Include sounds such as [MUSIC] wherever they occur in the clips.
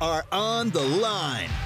are on the line.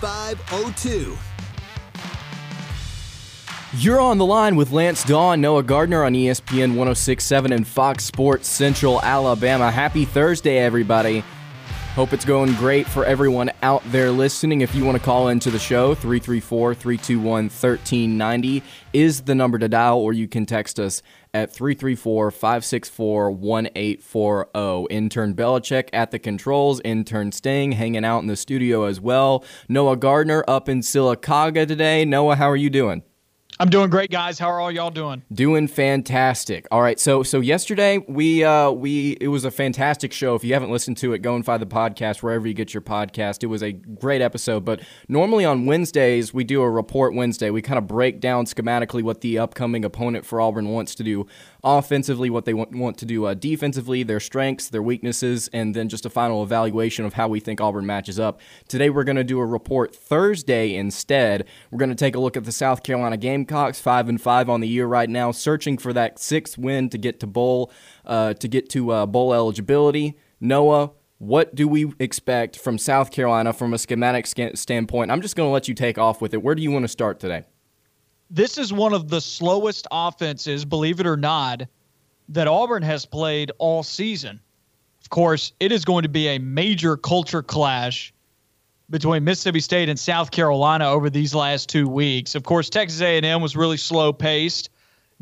7502. You're on the line with Lance Dawe and Noah Gardner on ESPN 1067 and Fox Sports Central Alabama. Happy Thursday, everybody. Hope it's going great for everyone out there listening. If you want to call into the show, 334 321 1390 is the number to dial, or you can text us at 334 564 1840. Intern Belichick at the controls, intern Sting hanging out in the studio as well. Noah Gardner up in Sylacauga today. Noah, how are you doing? I'm doing great, guys. How are all y'all doing? Doing fantastic. All right, so so yesterday we uh we it was a fantastic show. If you haven't listened to it, go and find the podcast wherever you get your podcast. It was a great episode. But normally on Wednesdays we do a report Wednesday. We kind of break down schematically what the upcoming opponent for Auburn wants to do offensively, what they want, want to do uh, defensively, their strengths, their weaknesses, and then just a final evaluation of how we think Auburn matches up. Today we're going to do a report Thursday instead. We're going to take a look at the South Carolina Gamecocks, five and five on the year right now, searching for that sixth win to get to bowl, uh, to get to uh, bowl eligibility. Noah, what do we expect from South Carolina from a schematic standpoint? I'm just going to let you take off with it. Where do you want to start today? This is one of the slowest offenses, believe it or not, that Auburn has played all season. Of course, it is going to be a major culture clash between Mississippi State and South Carolina over these last two weeks. Of course, Texas A&M was really slow paced.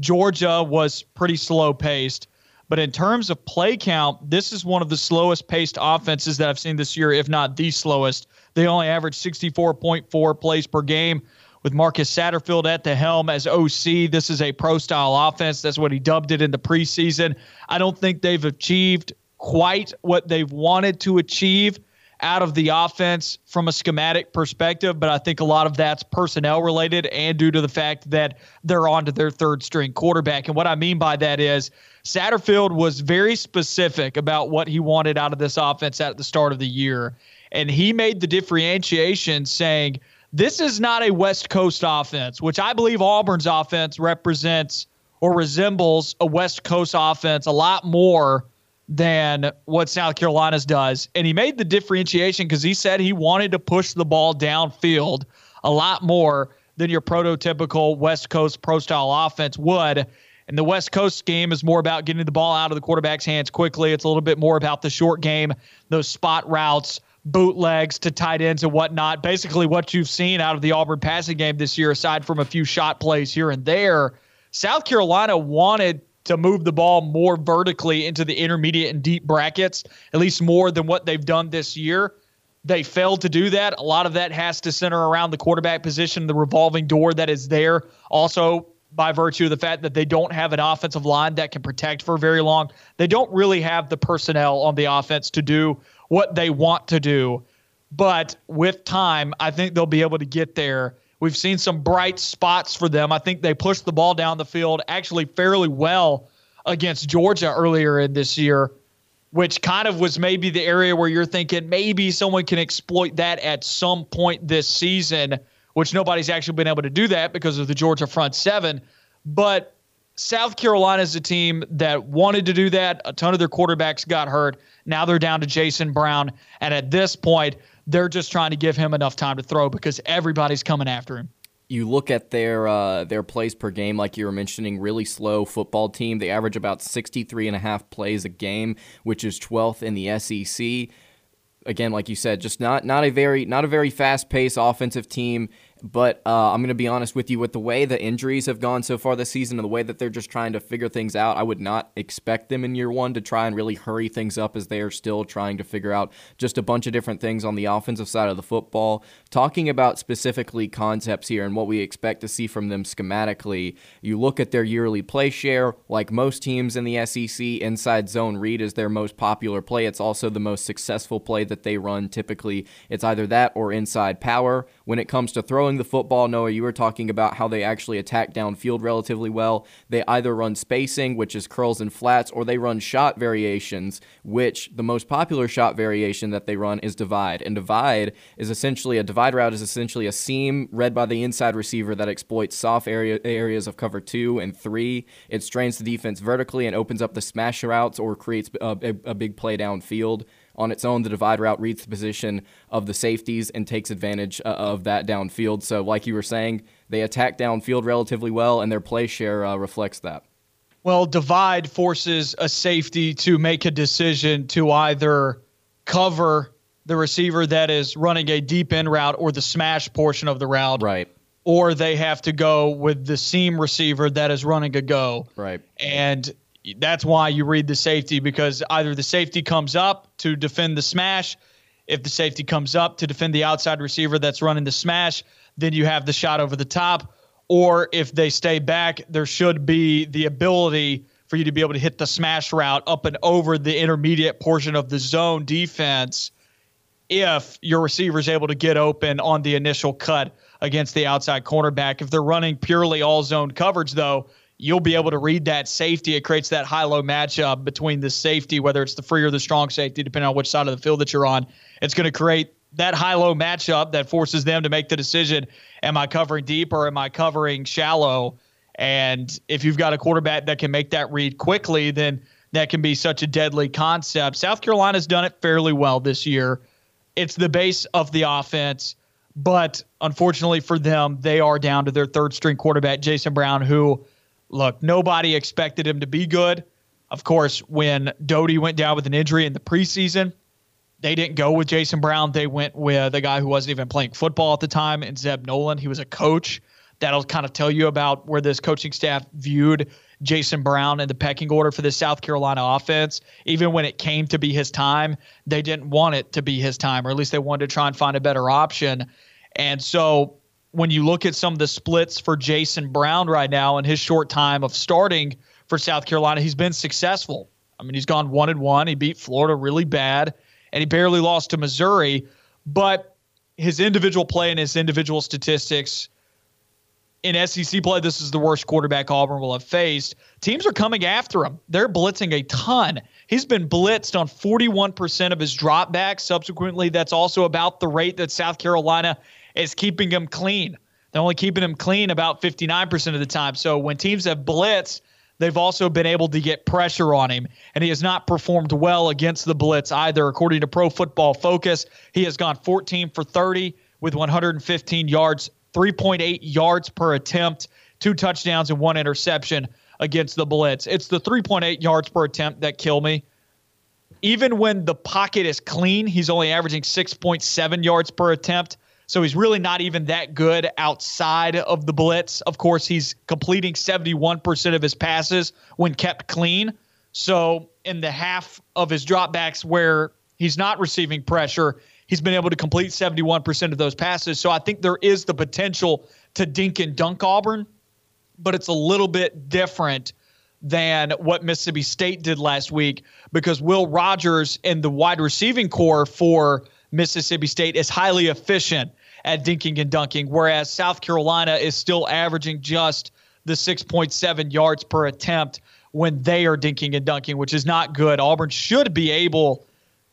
Georgia was pretty slow paced. But in terms of play count, this is one of the slowest paced offenses that I've seen this year, if not the slowest. They only average 64.4 plays per game with Marcus Satterfield at the helm as OC. This is a pro style offense. That's what he dubbed it in the preseason. I don't think they've achieved quite what they've wanted to achieve out of the offense from a schematic perspective, but I think a lot of that's personnel related and due to the fact that they're on to their third string quarterback. And what I mean by that is Satterfield was very specific about what he wanted out of this offense at the start of the year. And he made the differentiation saying, this is not a West Coast offense, which I believe Auburn's offense represents or resembles a West Coast offense a lot more than what South Carolina's does. And he made the differentiation because he said he wanted to push the ball downfield a lot more than your prototypical West Coast pro style offense would. And the West Coast game is more about getting the ball out of the quarterback's hands quickly. It's a little bit more about the short game, those spot routes, bootlegs to tight ends and whatnot. Basically, what you've seen out of the Auburn passing game this year, aside from a few shot plays here and there. South Carolina wanted to move the ball more vertically into the intermediate and deep brackets, at least more than what they've done this year. They failed to do that. A lot of that has to center around the quarterback position, the revolving door that is there. Also, by virtue of the fact that they don't have an offensive line that can protect for very long, they don't really have the personnel on the offense to do what they want to do. But with time, I think they'll be able to get there. We've seen some bright spots for them. I think they pushed the ball down the field actually fairly well against Georgia earlier in this year, which kind of was maybe the area where you're thinking maybe someone can exploit that at some point this season, which nobody's actually been able to do that because of the Georgia front seven. But South Carolina is a team that wanted to do that. A ton of their quarterbacks got hurt. Now they're down to Jason Brown. And at this point, they're just trying to give him enough time to throw because everybody's coming after him. You look at their uh, their plays per game, like you were mentioning, really slow football team. They average about 63 and a half plays a game, which is 12th in the SEC. Again, like you said, just not not a very not a very fast paced offensive team. But uh, I'm going to be honest with you with the way the injuries have gone so far this season and the way that they're just trying to figure things out, I would not expect them in year one to try and really hurry things up as they are still trying to figure out just a bunch of different things on the offensive side of the football. Talking about specifically concepts here and what we expect to see from them schematically, you look at their yearly play share, like most teams in the SEC, inside zone read is their most popular play. It's also the most successful play that they run. Typically, it's either that or inside power. When it comes to throwing the football, Noah, you were talking about how they actually attack downfield relatively well. They either run spacing, which is curls and flats, or they run shot variations, which the most popular shot variation that they run is divide. And divide is essentially a divide route is essentially a seam read by the inside receiver that exploits soft area, areas of cover two and three. It strains the defense vertically and opens up the smash routes or creates a, a, a big play downfield on its own. The divide route reads the position of the safeties and takes advantage uh, of that downfield. So, like you were saying, they attack downfield relatively well, and their play share uh, reflects that. Well, divide forces a safety to make a decision to either cover the receiver that is running a deep in route or the smash portion of the route. Right. Or they have to go with the seam receiver that is running a go. Right. And that's why you read the safety because either the safety comes up to defend the smash. If the safety comes up to defend the outside receiver that's running the smash, then you have the shot over the top. Or if they stay back, there should be the ability for you to be able to hit the smash route up and over the intermediate portion of the zone defense if your receiver is able to get open on the initial cut against the outside cornerback. If they're running purely all zone coverage, though, you'll be able to read that safety. It creates that high low matchup between the safety, whether it's the free or the strong safety, depending on which side of the field that you're on. It's going to create that high low matchup that forces them to make the decision am I covering deep or am I covering shallow? And if you've got a quarterback that can make that read quickly, then that can be such a deadly concept. South Carolina's done it fairly well this year. It's the base of the offense, but unfortunately for them, they are down to their third string quarterback, Jason Brown, who look, nobody expected him to be good. Of course, when Doty went down with an injury in the preseason, they didn't go with Jason Brown. They went with a guy who wasn't even playing football at the time, and Zeb Noland. He was a coach. That'll kind of tell you about where this coaching staff viewed Jason Brown in the pecking order for the South Carolina offense. Even when it came to be his time, they didn't want it to be his time, or at least they wanted to try and find a better option. And so when you look at some of the splits for Jason Brown right now in his short time of starting for South Carolina, he's been successful. I mean, he's gone one and one. He beat Florida really bad, and he barely lost to Missouri. But his individual play and his individual statistics in SEC play, this is the worst quarterback Auburn will have faced. Teams are coming after him. They're blitzing a ton. He's been blitzed on 41% of his dropbacks. Subsequently, that's also about the rate that South Carolina is keeping him clean. They're only keeping him clean about 59% of the time. So when teams have blitz, they've also been able to get pressure on him. And he has not performed well against the blitz either. According to Pro Football Focus, he has gone 14 for 30 with 115 yards, 3.8 yards per attempt, two touchdowns, and one interception against the blitz. It's the 3.8 yards per attempt that kill me. Even when the pocket is clean, he's only averaging 6.7 yards per attempt. So he's really not even that good outside of the blitz. Of course, he's completing 71% of his passes when kept clean. So in the half of his dropbacks where he's not receiving pressure, he's been able to complete 71% of those passes. So I think there is the potential to dink and dunk Auburn, but it's a little bit different than what Mississippi State did last week because Will Rogers and the wide receiving core for Mississippi State is highly efficient at dinking and dunking, whereas South Carolina is still averaging just the 6.7 yards per attempt when they are dinking and dunking, which is not good. Auburn should be able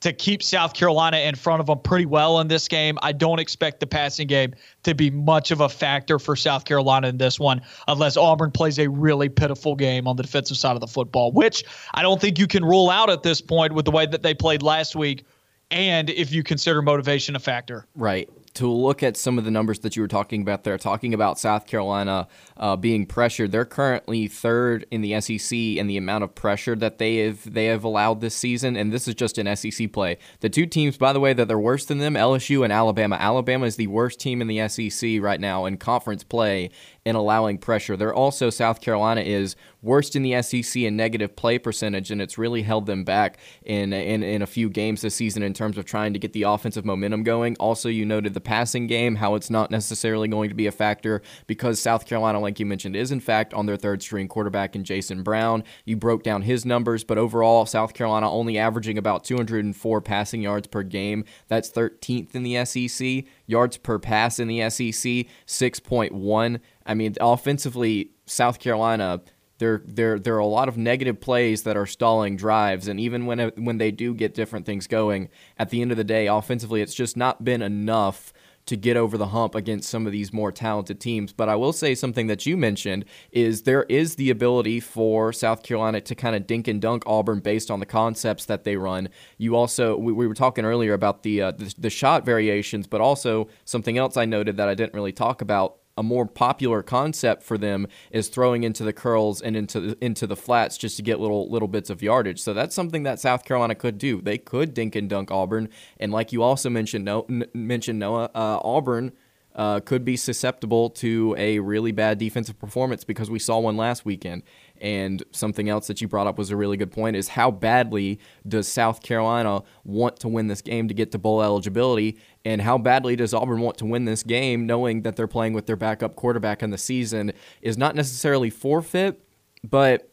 to keep South Carolina in front of them pretty well in this game. I don't expect the passing game to be much of a factor for South Carolina in this one, unless Auburn plays a really pitiful game on the defensive side of the football, which I don't think you can rule out at this point with the way that they played last week and if you consider motivation a factor. Right. To look at some of the numbers that you were talking about there, talking about South Carolina uh, being pressured, they're currently third in the SEC in the amount of pressure that they have they have allowed this season, and this is just an SEC play. The two teams, by the way, that are worse than them, LSU and Alabama. Alabama is the worst team in the SEC right now in conference play in allowing pressure. They're also South Carolina is worst in the SEC in negative play percentage, and it's really held them back in in in a few games this season in terms of trying to get the offensive momentum going. Also, you noted the passing game, how it's not necessarily going to be a factor because South Carolina, like you mentioned, is in fact on their third string quarterback in Jason Brown. You broke down his numbers, but overall, South Carolina only averaging about 204 passing yards per game. That's 13th in the SEC. Yards per pass in the SEC, 6.1. I mean, offensively, South Carolina there there there are a lot of negative plays that are stalling drives and even when when they do get different things going at the end of the day offensively it's just not been enough to get over the hump against some of these more talented teams. But I will say something that you mentioned is there is the ability for South Carolina to kind of dink and dunk Auburn based on the concepts that they run. You also we, we were talking earlier about the, uh, the the shot variations but also something else I noted that I didn't really talk about a more popular concept for them is throwing into the curls and into the, into the flats just to get little little bits of yardage. So that's something that South Carolina could do. They could dink and dunk Auburn, and like you also mentioned, no, n- mentioned Noah, uh, Auburn uh, could be susceptible to a really bad defensive performance because we saw one last weekend. And something else that you brought up was a really good point is how badly does South Carolina want to win this game to get to bowl eligibility? And how badly does Auburn want to win this game knowing that they're playing with their backup quarterback in the season is not necessarily forfeit, but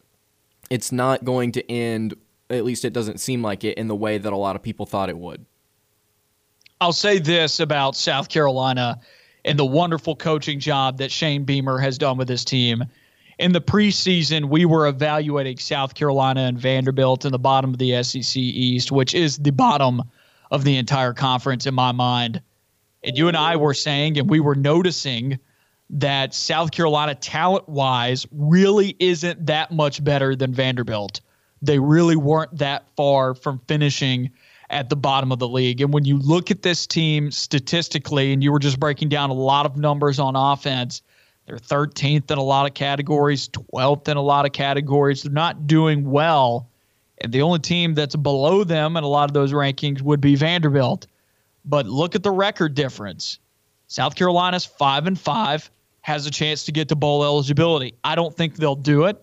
it's not going to end, at least it doesn't seem like it, in the way that a lot of people thought it would. I'll say this about South Carolina and the wonderful coaching job that Shane Beamer has done with his team. In the preseason, we were evaluating South Carolina and Vanderbilt in the bottom of the SEC East, which is the bottom of the entire conference in my mind. And you and I were saying, and we were noticing that South Carolina, talent wise, really isn't that much better than Vanderbilt. They really weren't that far from finishing at the bottom of the league. And when you look at this team statistically, and you were just breaking down a lot of numbers on offense, they're 13th in a lot of categories, 12th in a lot of categories. They're not doing well. And the only team that's below them in a lot of those rankings would be Vanderbilt. But look at the record difference. South Carolina's 5 and 5 has a chance to get to bowl eligibility. I don't think they'll do it,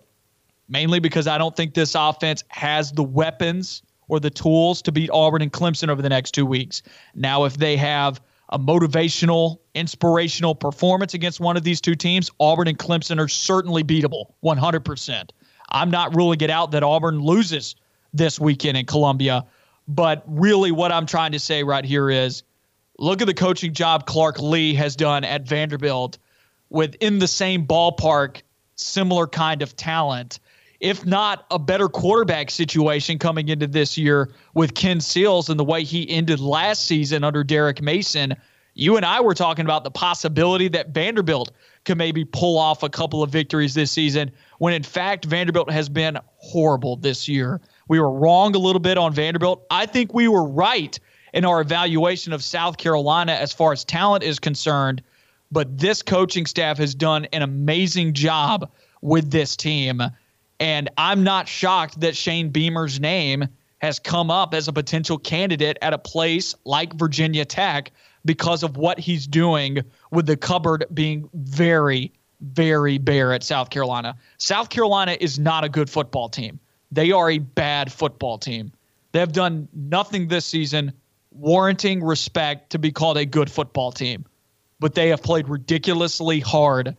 mainly because I don't think this offense has the weapons or the tools to beat Auburn and Clemson over the next two weeks. Now, if they have a motivational, inspirational performance against one of these two teams, Auburn and Clemson are certainly beatable, 100%. I'm not ruling it out that Auburn loses this weekend in Columbia, but really what I'm trying to say right here is look at the coaching job Clark Lea has done at Vanderbilt within the same ballpark, similar kind of talent if not a better quarterback situation coming into this year with Ken Seals and the way he ended last season under Derek Mason. You and I were talking about the possibility that Vanderbilt could maybe pull off a couple of victories this season, when in fact, Vanderbilt has been horrible this year. We were wrong a little bit on Vanderbilt. I think we were right in our evaluation of South Carolina as far as talent is concerned. But this coaching staff has done an amazing job with this team. And I'm not shocked that Shane Beamer's name has come up as a potential candidate at a place like Virginia Tech because of what he's doing with the cupboard being very, very bare at South Carolina. South Carolina is not a good football team. They are a bad football team. They have done nothing this season warranting respect to be called a good football team, but they have played ridiculously hard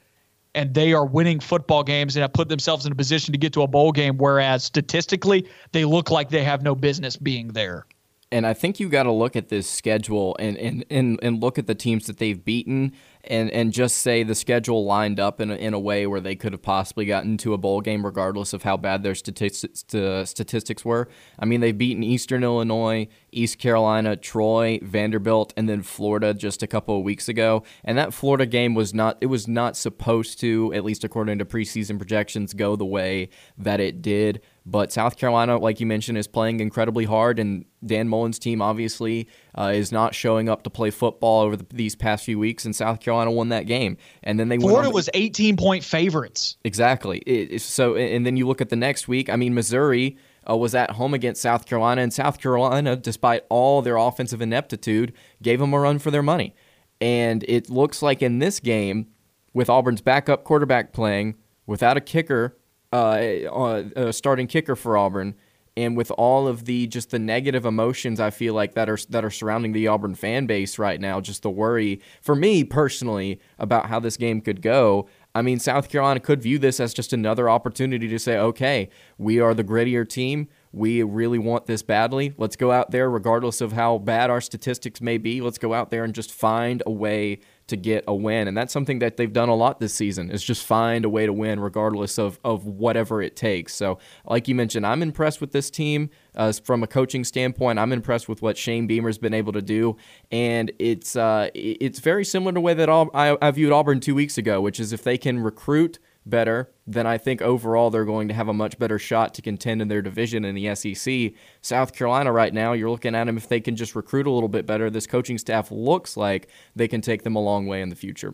and they are winning football games and have put themselves in a position to get to a bowl game, whereas statistically, they look like they have no business being there. And I think you got to look at this schedule and, and, and, and look at the teams that they've beaten and and just say the schedule lined up in a, in a way where they could have possibly gotten to a bowl game regardless of how bad their statistics statistics were. I mean, they've beaten Eastern Illinois, East Carolina, Troy, Vanderbilt, and then Florida just a couple of weeks ago. And that Florida game was not it was not supposed to, at least according to preseason projections, go the way that it did. But South Carolina, like you mentioned, is playing incredibly hard, and Dan Mullen's team obviously uh, is not showing up to play football over the, these past few weeks, and South Carolina won that game. And then they Florida was 18 point favorites. Exactly. It, so, and then you look at the next week. I mean, Missouri uh, was at home against South Carolina, and South Carolina, despite all their offensive ineptitude, gave them a run for their money. And it looks like in this game, with Auburn's backup quarterback playing, without a kicker uh, uh, starting kicker for Auburn, and with all of the just the negative emotions I feel like that are that are surrounding the Auburn fan base right now, just the worry for me personally about how this game could go. I mean, South Carolina could view this as just another opportunity to say, okay, we are the grittier team. We really want this badly. Let's go out there, regardless of how bad our statistics may be. Let's go out there and just find a way to get a win. And that's something that they've done a lot this season is just find a way to win regardless of, of whatever it takes. So like you mentioned, I'm impressed with this team uh, from a coaching standpoint. I'm impressed with what Shane Beamer's been able to do. And it's, uh, it's very similar to the way that I, I viewed Auburn two weeks ago, which is if they can recruit better, then I think overall they're going to have a much better shot to contend in their division in the SEC. South Carolina, right now, you're looking at them if they can just recruit a little bit better. This coaching staff looks like they can take them a long way in the future.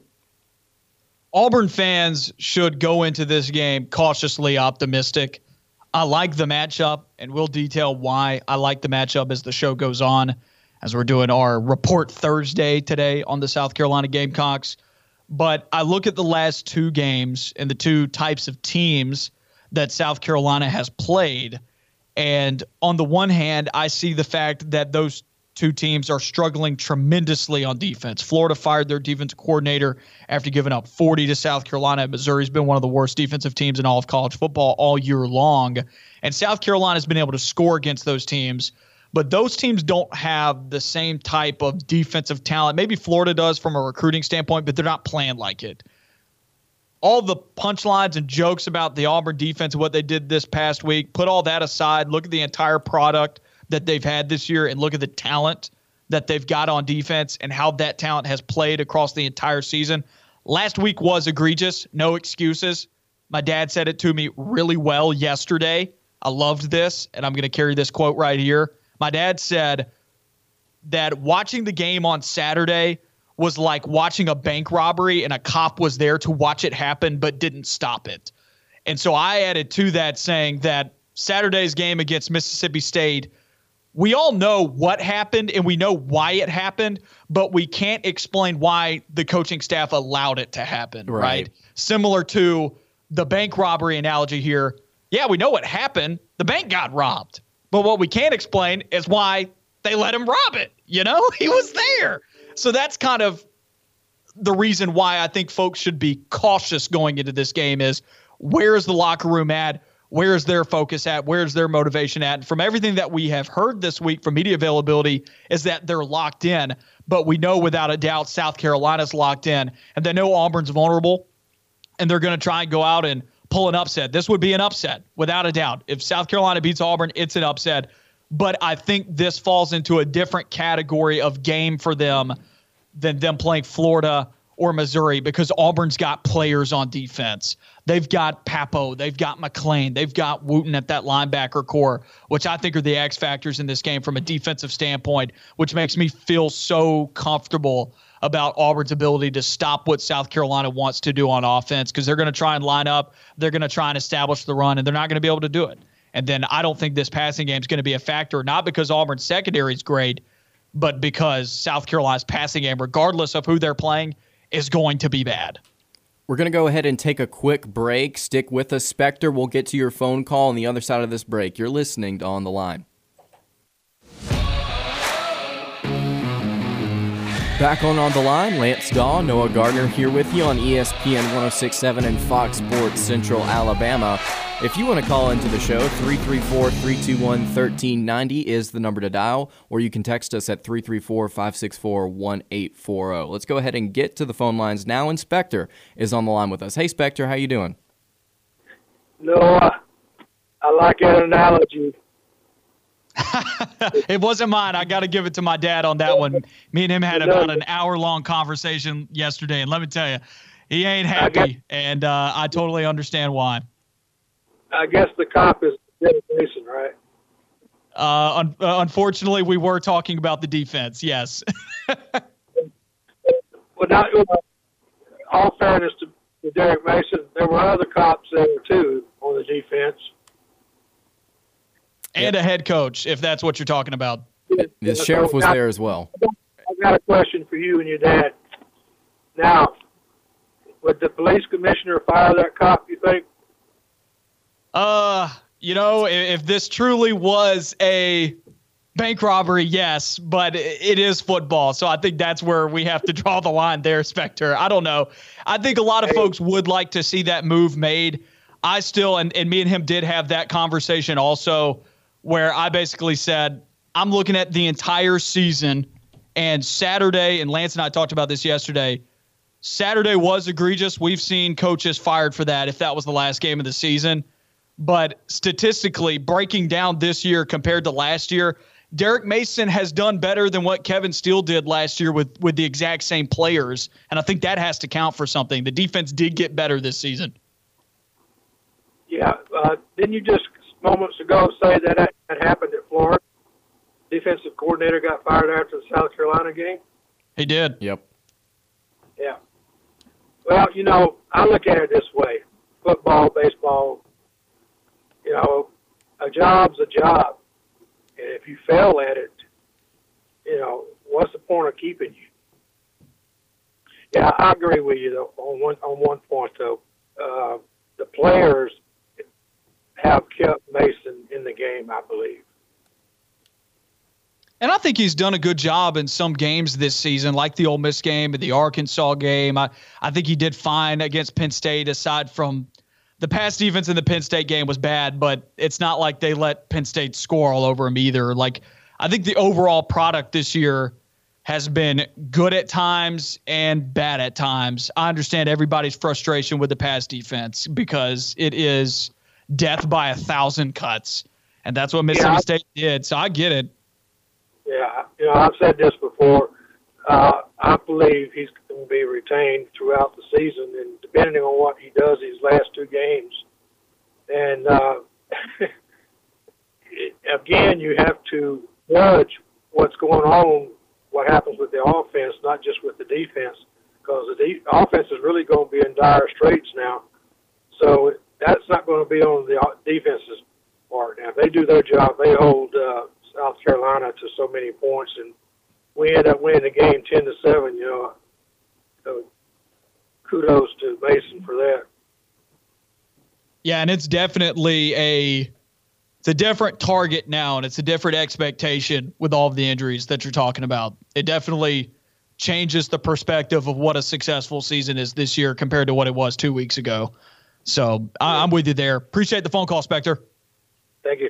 Auburn fans should go into this game cautiously optimistic. I like the matchup, and we'll detail why I like the matchup as the show goes on, as we're doing our report Thursday today on the South Carolina Gamecocks. But I look at the last two games and the two types of teams that South Carolina has played. And on the one hand, I see the fact that those two teams are struggling tremendously on defense. Florida fired their defensive coordinator after giving up 40 to South Carolina. Missouri's been one of the worst defensive teams in all of college football all year long. And South Carolina's been able to score against those teams but those teams don't have the same type of defensive talent. Maybe Florida does from a recruiting standpoint, but they're not playing like it. All the punchlines and jokes about the Auburn defense and what they did this past week, put all that aside. Look at the entire product that they've had this year and look at the talent that they've got on defense and how that talent has played across the entire season. Last week was egregious, no excuses. My dad said it to me really well yesterday. I loved this, and I'm going to carry this quote right here. My dad said that watching the game on Saturday was like watching a bank robbery and a cop was there to watch it happen but didn't stop it. And so I added to that saying that Saturday's game against Mississippi State, we all know what happened and we know why it happened, but we can't explain why the coaching staff allowed it to happen, right? right? Similar to the bank robbery analogy here. Yeah, we know what happened. The bank got robbed. But what we can't explain is why they let him rob it. You know, [LAUGHS] he was there. So that's kind of the reason why I think folks should be cautious going into this game is where is the locker room at? Where is their focus at? Where's their motivation at? And from everything that we have heard this week from media availability is that they're locked in. But we know without a doubt South Carolina's locked in, and they know Auburn's vulnerable, and they're going to try and go out and pull an upset. This would be an upset, without a doubt. If South Carolina beats Auburn, it's an upset. But I think this falls into a different category of game for them than them playing Florida or Missouri because Auburn's got players on defense. They've got Pappoe, they've got McClain, they've got Wooten at that linebacker core, which I think are the X factors in this game from a defensive standpoint, which makes me feel so comfortable about Auburn's ability to stop what South Carolina wants to do on offense because they're going to try and line up, they're going to try and establish the run, and they're not going to be able to do it. And then I don't think this passing game is going to be a factor, not because Auburn's secondary is great, but because South Carolina's passing game, regardless of who they're playing, is going to be bad. We're going to go ahead and take a quick break. Stick with us, Spectre. We'll get to your phone call on the other side of this break. You're listening to On the Line. Back on On the Line, Lance Dawe, Noah Gardner here with you on ESPN 1067 and Fox Sports Central Alabama. If you want to call into the show, 334 321 1390 is the number to dial, or you can text us at 334 564 1840. Let's go ahead and get to the phone lines now. Inspector is on the line with us. Hey, Spectre, how you doing? No, uh, I like that analogy. It wasn't mine. I got to give it to my dad on that one. Me and him had about an hour long conversation yesterday, and let me tell you, he ain't happy, and uh, I totally understand why. I guess the cop is Derek Mason, right? Uh, un- uh, unfortunately, we were talking about the defense. Yes. [LAUGHS] well, not all fairness to, to Derek Mason, there were other cops there too on the defense, and a head coach, if that's what you're talking about. The sheriff was there as well. I've got a question for you and your dad. Now, would the police commissioner fire that cop? You think? Uh, you know, if, if this truly was a bank robbery, yes, but it is football, so I think that's where we have to [LAUGHS] draw the line there, Spectre. I don't know. I think a lot of folks would like to see that move made. I still, and, and me and him did have that conversation also, where I basically said, I'm looking at the entire season, and Saturday, and Lance and I talked about this yesterday. Saturday was egregious. We've seen coaches fired for that if that was the last game of the season. But statistically, breaking down this year compared to last year, Derek Mason has done better than what Kevin Steele did last year with with the exact same players, and I think that has to count for something. The defense did get better this season. Yeah, uh, didn't you just moments ago say that that happened at Florida? Defensive coordinator got fired after the South Carolina game. He did. Yep. Yeah. Well, you know, I look at it this way: football, baseball, you know, a job's a job. And if you fail at it, you know, what's the point of keeping you? Yeah, I agree with you though on one on one point though. Uh, the players have kept Mason in the game, I believe. And I think he's done a good job in some games this season, like the Ole Miss game and the Arkansas game. I, I think he did fine against Penn State, aside from the pass defense in the Penn State game was bad, but it's not like they let Penn State score all over him either. Like I think the overall product this year has been good at times and bad at times. I understand everybody's frustration with the pass defense because it is death by a thousand cuts, and that's what Mississippi yeah, State did. So I get it. Yeah, you know I've said this before. Uh, I believe he's going to be retained throughout the season, and depending on what he does these last two games, and uh, [LAUGHS] again, you have to judge what's going on, what happens with the offense, not just with the defense, because the de- offense is really going to be in dire straits now. So that's not going to be on the defense's part. Now, if they do their job, they hold uh, South Carolina to so many points and we end up winning the game ten to seven. You know, so kudos to Mason for that. Yeah, and it's definitely a it's a different target now, and it's a different expectation with all of the injuries that you're talking about. It definitely changes the perspective of what a successful season is this year compared to what it was two weeks ago. So I, am with you there. Appreciate the phone call, Spectre. Thank you.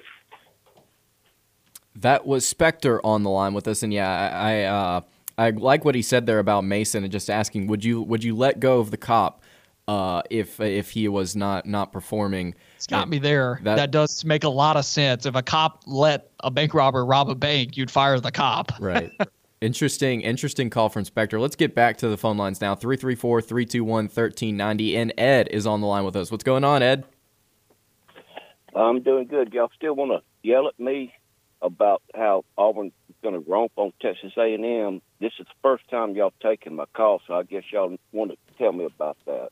That was Spectre on the line with us, and yeah, I I, uh, I like what he said there about Mason and just asking, would you would you let go of the cop uh, if if he was not not performing? It's got me there. That, that, does make a lot of sense. If a cop let a bank robber rob a bank, you'd fire the cop. Right. [LAUGHS] Interesting, interesting call from Spectre. Let's get back to the phone lines now. 334 321 1390. And Ed is on the line with us. What's going on, Ed? I'm doing good. Y'all still want to yell at me about how Auburn is going to romp on Texas A&M. This is the first time y'all taking my call, so I guess y'all want to tell me about that.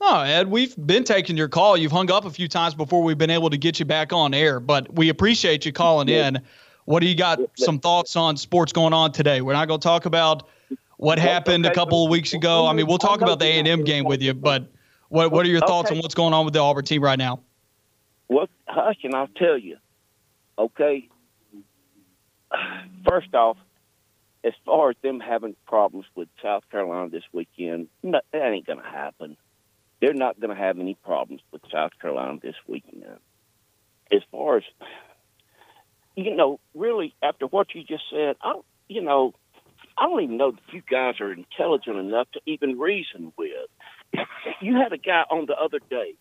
Oh, Ed, we've been taking your call. You've hung up a few times before we've been able to get you back on air, but we appreciate you calling in. What do you got? Some thoughts on sports going on today? We're not going to talk about what happened a couple of weeks ago. I mean, we'll talk about the A&M game with you, but what what are your thoughts on what's going on with the Auburn team right now? Well, hush, and I'll tell you. Okay, first off, as far as them having problems with South Carolina this weekend, no, that ain't going to happen. they're not going to have any problems with South Carolina this weekend. As far as you know, really after what you just said, I you know, I don't even know if you guys are intelligent enough to even reason with. You had a guy on the other day,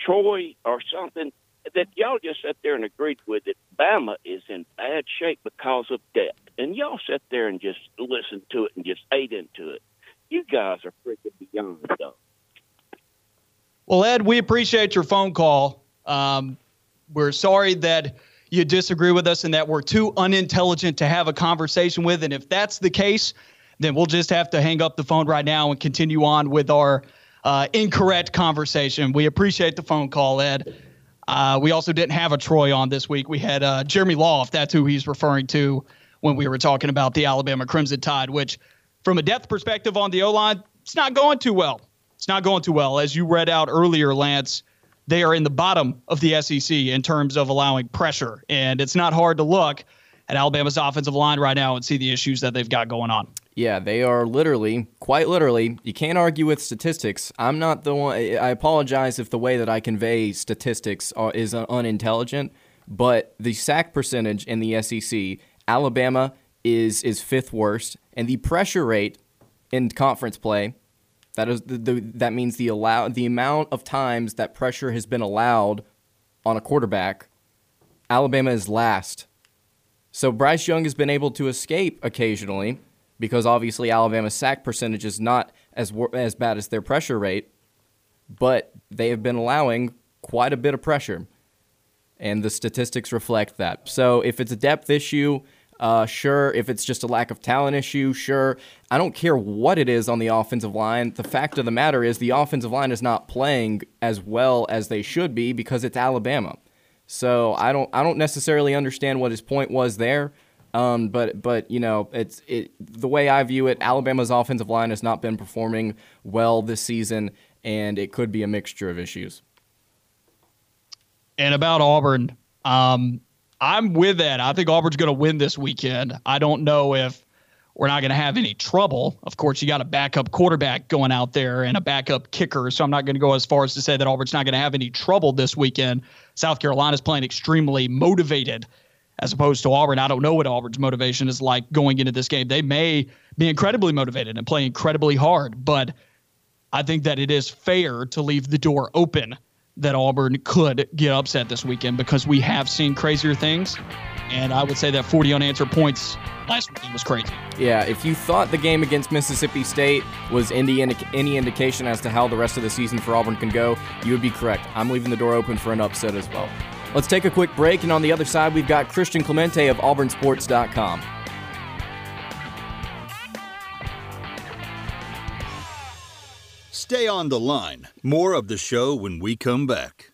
Troy or something, that y'all just sat there and agreed with that Bama is in bad shape because of debt. And y'all sat there and just listened to it and just ate into it. You guys are freaking beyond dumb. Well, Ed, we appreciate your phone call. Um, we're sorry that you disagree with us and that we're too unintelligent to have a conversation with. And if that's the case, then we'll just have to hang up the phone right now and continue on with our uh, incorrect conversation. We appreciate the phone call, Ed. Uh, we also didn't have a Troy on this week. We had uh, Jeremy Law, if that's who he's referring to when we were talking about the Alabama Crimson Tide, which, from a depth perspective on the O line, it's not going too well. It's not going too well. As you read out earlier, Lance, they are in the bottom of the SEC in terms of allowing pressure. And it's not hard to look at Alabama's offensive line right now and see the issues that they've got going on. Yeah, they are literally, quite literally, you can't argue with statistics. I'm not the one, I apologize if the way that I convey statistics is unintelligent, but the sack percentage in the SEC, Alabama is is fifth worst, and the pressure rate in conference play, that is the, the that means the allow the amount of times that pressure has been allowed on a quarterback, Alabama is last. So Bryce Young has been able to escape occasionally because obviously Alabama's sack percentage is not as as bad as their pressure rate, but they have been allowing quite a bit of pressure, and the statistics reflect that. So if it's a depth issue, uh, sure. If it's just a lack of talent issue, sure. I don't care what it is on the offensive line. The fact of the matter is the offensive line is not playing as well as they should be because it's Alabama. So I don't I don't necessarily understand what his point was there. Um, but but you know it's it the way I view it. Alabama's offensive line has not been performing well this season, and it could be a mixture of issues. And about Auburn, um, I'm with that. I think Auburn's going to win this weekend. I don't know if we're not going to have any trouble. Of course, you got a backup quarterback going out there and a backup kicker, so I'm not going to go as far as to say that Auburn's not going to have any trouble this weekend. South Carolina's playing extremely motivated as opposed to Auburn. I don't know what Auburn's motivation is like going into this game. They may be incredibly motivated and play incredibly hard, but I think that it is fair to leave the door open that Auburn could get upset this weekend because we have seen crazier things. And I would say that 40 unanswered points last weekend was crazy. Yeah, if you thought the game against Mississippi State was any, any indication as to how the rest of the season for Auburn can go, you would be correct. I'm leaving the door open for an upset as well. Let's take a quick break, and on the other side, we've got Christian Clemente of AuburnSports.com. Stay on the line. More of the show when we come back.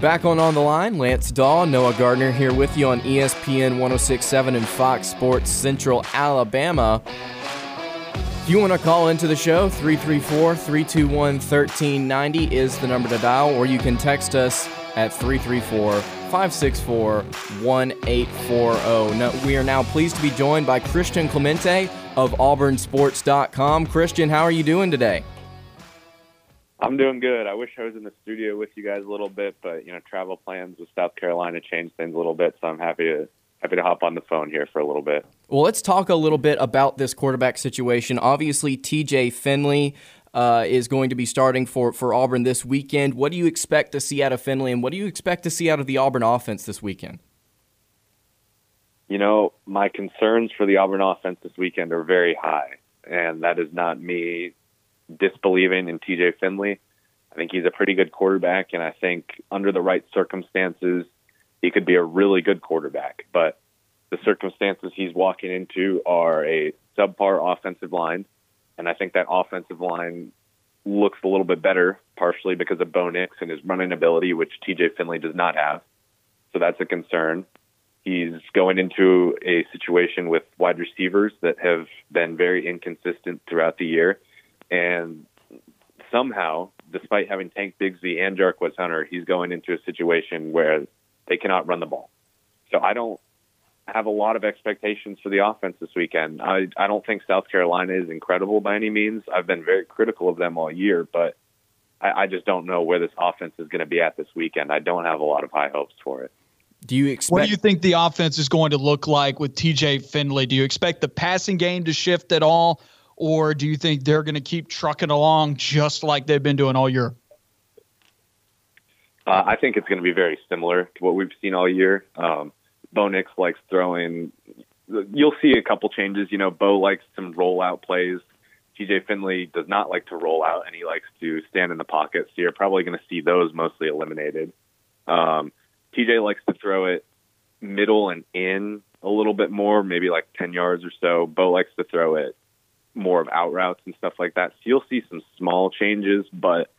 Back on On the Line, Lance Dawe, Noah Gardner here with you on ESPN 1067 and Fox Sports Central Alabama. If you want to call into the show, 334 321 1390 is the number to dial, or you can text us at 334 564 1840. We are now pleased to be joined by Christian Clemente of AuburnSports.com. Christian, how are you doing today? I'm doing good. I wish I was in the studio with you guys a little bit, but you know, travel plans with South Carolina changed things a little bit, so I'm happy to happy to hop on the phone here for a little bit. Well, let's talk a little bit about this quarterback situation. Obviously, TJ Finley uh, is going to be starting for, for Auburn this weekend. What do you expect to see out of Finley, and what do you expect to see out of the Auburn offense this weekend? You know, my concerns for the Auburn offense this weekend are very high, and that is not me disbelieving in TJ Finley. I think he's a pretty good quarterback, and I think under the right circumstances, he could be a really good quarterback. But the circumstances he's walking into are a subpar offensive line, and I think that offensive line looks a little bit better, partially because of Bo Nix and his running ability, which TJ Finley does not have. So that's a concern. He's going into a situation with wide receivers that have been very inconsistent throughout the year. And somehow, despite having Tank Bigsby and Jarquez Hunter, he's going into a situation where they cannot run the ball. So I don't have a lot of expectations for the offense this weekend. I I don't think South Carolina is incredible by any means. I've been very critical of them all year, but I, I just don't know where this offense is going to be at this weekend. I don't have a lot of high hopes for it. Do you expect? What do you think the offense is going to look like with TJ Finley? Do you expect the passing game to shift at all, or do you think they're going to keep trucking along just like they've been doing all year? Uh, I think it's going to be very similar to what we've seen all year. Um, Bo Nix likes throwing. You'll see a couple changes. You know, Bo likes some rollout plays. TJ Finley does not like to roll out, and he likes to stand in the pocket. So you're probably going to see those mostly eliminated. Um, TJ likes to throw it middle and in a little bit more, maybe like 10 yards or so. Bo likes to throw it more of out routes and stuff like that. So you'll see some small changes, but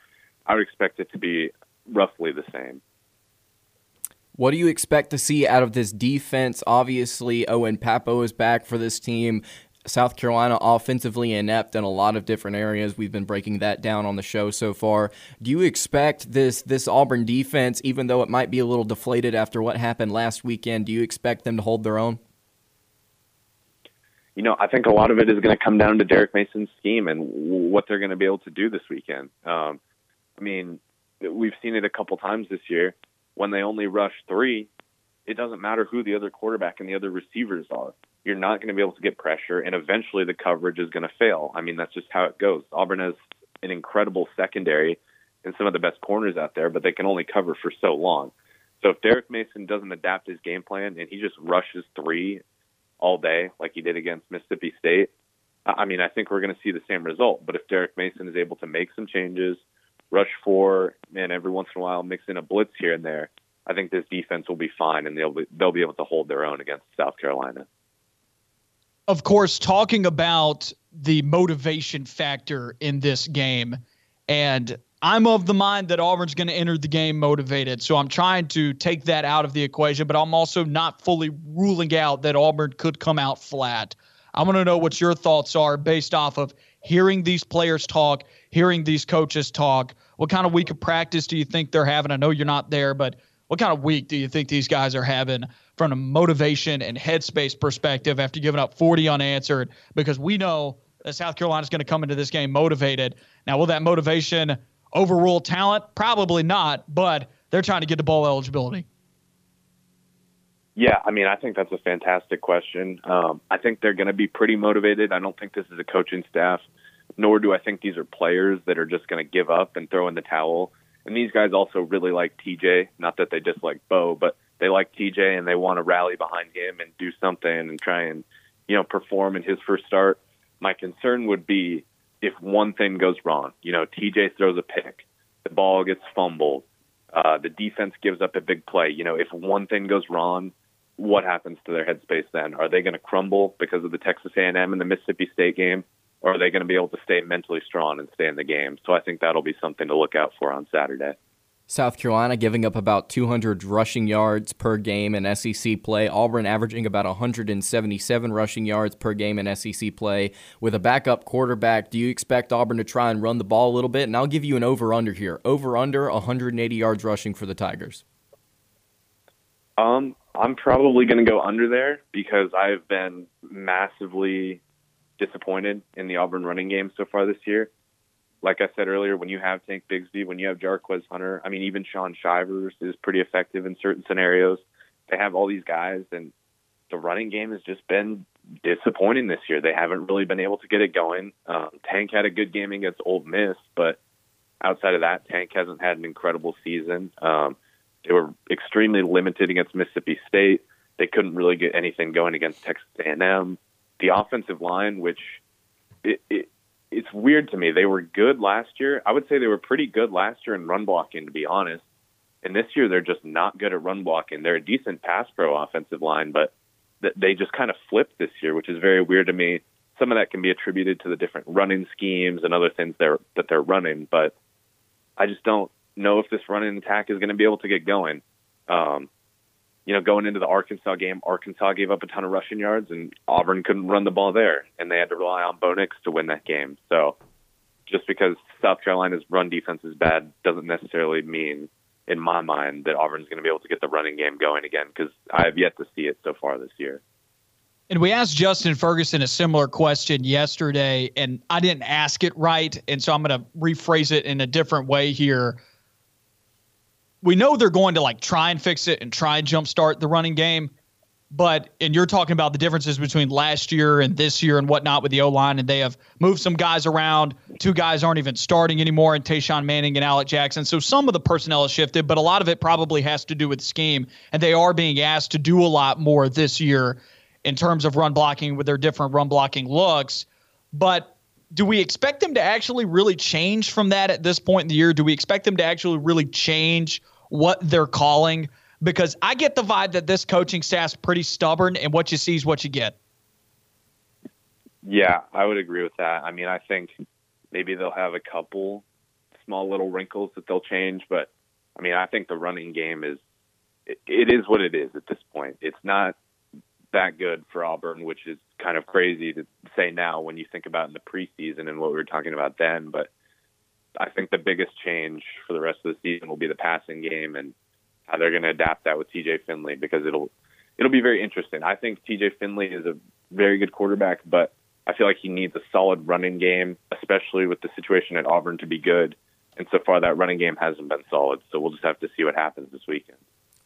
I would expect it to be roughly the same. What do you expect to see out of this defense? Obviously, Owen Pappoe is back for this team. South Carolina offensively inept in a lot of different areas. We've been breaking that down on the show so far. Do you expect this this Auburn defense, even though it might be a little deflated after what happened last weekend, do you expect them to hold their own? You know, I think a lot of it is going to come down to Derek Mason's scheme and what they're going to be able to do this weekend. Um, I mean, we've seen it a couple times this year. When they only rush three, it doesn't matter who the other quarterback and the other receivers are you're not going to be able to get pressure, and eventually the coverage is going to fail. I mean, that's just how it goes. Auburn has an incredible secondary and some of the best corners out there, but they can only cover for so long. So if Derek Mason doesn't adapt his game plan and he just rushes three all day like he did against Mississippi State, I mean, I think we're going to see the same result. But if Derek Mason is able to make some changes, rush four, and every once in a while mix in a blitz here and there, I think this defense will be fine and they'll be, they'll be able to hold their own against South Carolina of course, talking about the motivation factor in this game. And I'm of the mind that Auburn's going to enter the game motivated. So I'm trying to take that out of the equation, but I'm also not fully ruling out that Auburn could come out flat. I want to know what your thoughts are based off of hearing these players talk, hearing these coaches talk. What kind of week of practice do you think they're having? I know you're not there, but what kind of week do you think these guys are having from a motivation and headspace perspective after giving up 40 unanswered? Because we know that South Carolina is going to come into this game motivated. Now, will that motivation overrule talent? Probably not, but they're trying to get to bowl eligibility. Yeah, I mean, I think that's a fantastic question. Um, I think they're going to be pretty motivated. I don't think this is a coaching staff, nor do I think these are players that are just going to give up and throw in the towel. And these guys also really like TJ. Not that they dislike Bo, but they like TJ and they want to rally behind him and do something and try and, you know, perform in his first start. My concern would be if one thing goes wrong. You know, TJ throws a pick, the ball gets fumbled, uh, the defense gives up a big play. You know, if one thing goes wrong, what happens to their headspace then? Are they going to crumble because of the Texas A&M and the Mississippi State game? Or are they going to be able to stay mentally strong and stay in the game? So I think that'll be something to look out for on Saturday. South Carolina giving up about 200 rushing yards per game in SEC play. Auburn averaging about 177 rushing yards per game in SEC play. With a backup quarterback, do you expect Auburn to try and run the ball a little bit? And I'll give you an over under here. Over under 180 yards rushing for the Tigers. Um, I'm probably going to go under there because I've been massively disappointed in the Auburn running game so far this year. Like I said earlier, when you have Tank Bigsby, when you have Jarquez Hunter, I mean, even Shaun Shivers is pretty effective in certain scenarios. They have all these guys, and the running game has just been disappointing this year. They haven't really been able to get it going. Um, Tank had a good game against Ole Miss, but outside of that, Tank hasn't had an incredible season. Um, they were extremely limited against Mississippi State. They couldn't really get anything going against Texas A&M the offensive line, which it, it it's weird to me. They were good last year. I would say they were pretty good last year in run blocking, to be honest. And this year, they're just not good at run blocking. They're a decent pass pro offensive line, but th- they just kind of flipped this year, which is very weird to me. Some of that can be attributed to the different running schemes and other things they're, that they're running, but I just don't know if this running attack is going to be able to get going. Um, you know, going into the Arkansas game, Arkansas gave up a ton of rushing yards, and Auburn couldn't run the ball there, and they had to rely on Bo Nix to win that game. So, just because South Carolina's run defense is bad doesn't necessarily mean in my mind that Auburn's going to be able to get the running game going again because I have yet to see it so far this year. And we asked Justin Ferguson a similar question yesterday, and I didn't ask it right. And so I'm going to rephrase it in a different way here. We know they're going to like try and fix it and try and jumpstart the running game. But, and you're talking about the differences between last year and this year and whatnot with the O line, and they have moved some guys around. Two guys aren't even starting anymore, and Tashawn Manning and Alec Jackson. So some of the personnel has shifted, but a lot of it probably has to do with scheme. And they are being asked to do a lot more this year in terms of run blocking with their different run blocking looks. But do we expect them to actually really change from that at this point in the year? Do we expect them to actually really change what they're calling? Because I get the vibe that this coaching staff's pretty stubborn and what you see is what you get. Yeah, I would agree with that. I mean, I think maybe they'll have a couple small little wrinkles that they'll change, but I mean, I think the running game is it, it is what it is at this point. It's not that good for Auburn, which is kind of crazy to say now when you think about in the preseason and what we were talking about then. But I think the biggest change for the rest of the season will be the passing game and how they're going to adapt that with TJ Finley because it'll it'll be very interesting. I think TJ Finley is a very good quarterback, but I feel like he needs a solid running game, especially with the situation at Auburn to be good. And so far, that running game hasn't been solid. So we'll just have to see what happens this weekend.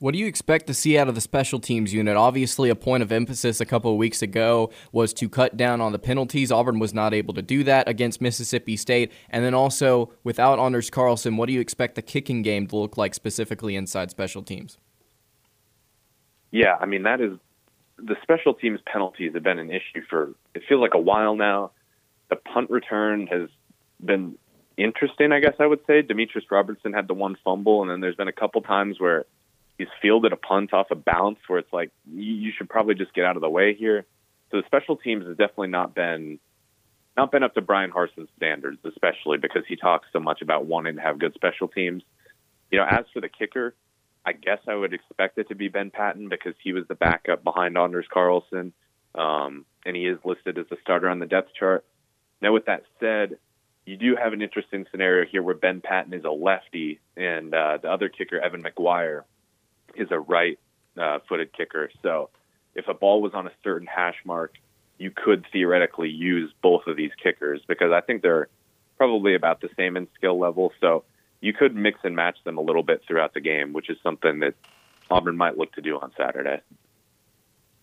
What do you expect to see out of the special teams unit? Obviously, a point of emphasis a couple of weeks ago was to cut down on the penalties. Auburn was not able to do that against Mississippi State. And then also, without Anders Carlson, what do you expect the kicking game to look like specifically inside special teams? Yeah, I mean, that is the special teams penalties have been an issue for it feels like a while now. The punt return has been interesting, I guess I would say. Demetris Robertson had the one fumble, and then there's been a couple times where he's fielded a punt off a bounce where it's like you should probably just get out of the way here. So the special teams has definitely not been not been up to Bryan Harsin's standards, especially because he talks so much about wanting to have good special teams. You know, as for the kicker, I guess I would expect it to be Ben Patton because he was the backup behind Anders Carlson, um, and he is listed as a starter on the depth chart. Now, with that said, you do have an interesting scenario here where Ben Patton is a lefty, and uh, the other kicker, Evan McGuire, is a right uh, footed kicker. So if a ball was on a certain hash mark, you could theoretically use both of these kickers because I think they're probably about the same in skill level. So you could mix and match them a little bit throughout the game, which is something that Auburn might look to do on Saturday.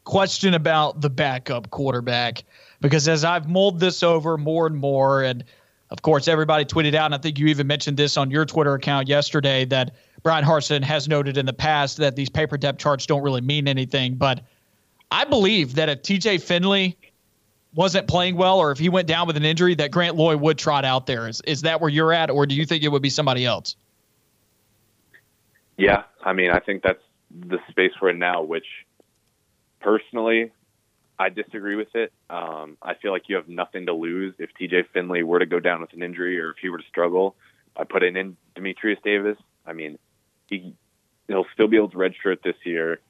Question about the backup quarterback because as I've mulled this over more and more, and of course, everybody tweeted out, and I think you even mentioned this on your Twitter account yesterday that Bryan Harsin has noted in the past that these paper depth charts don't really mean anything. But I believe that if TJ Finley wasn't playing well or if he went down with an injury, that Grant Loy would trot out there. Is, is that where you're at, or do you think it would be somebody else? Yeah, I mean, I think that's the space we're in now, which personally, I disagree with it. Um, I feel like you have nothing to lose if TJ Finley were to go down with an injury or if he were to struggle by putting in Dematrius Davis. I mean, he he'll still be able to redshirt this year,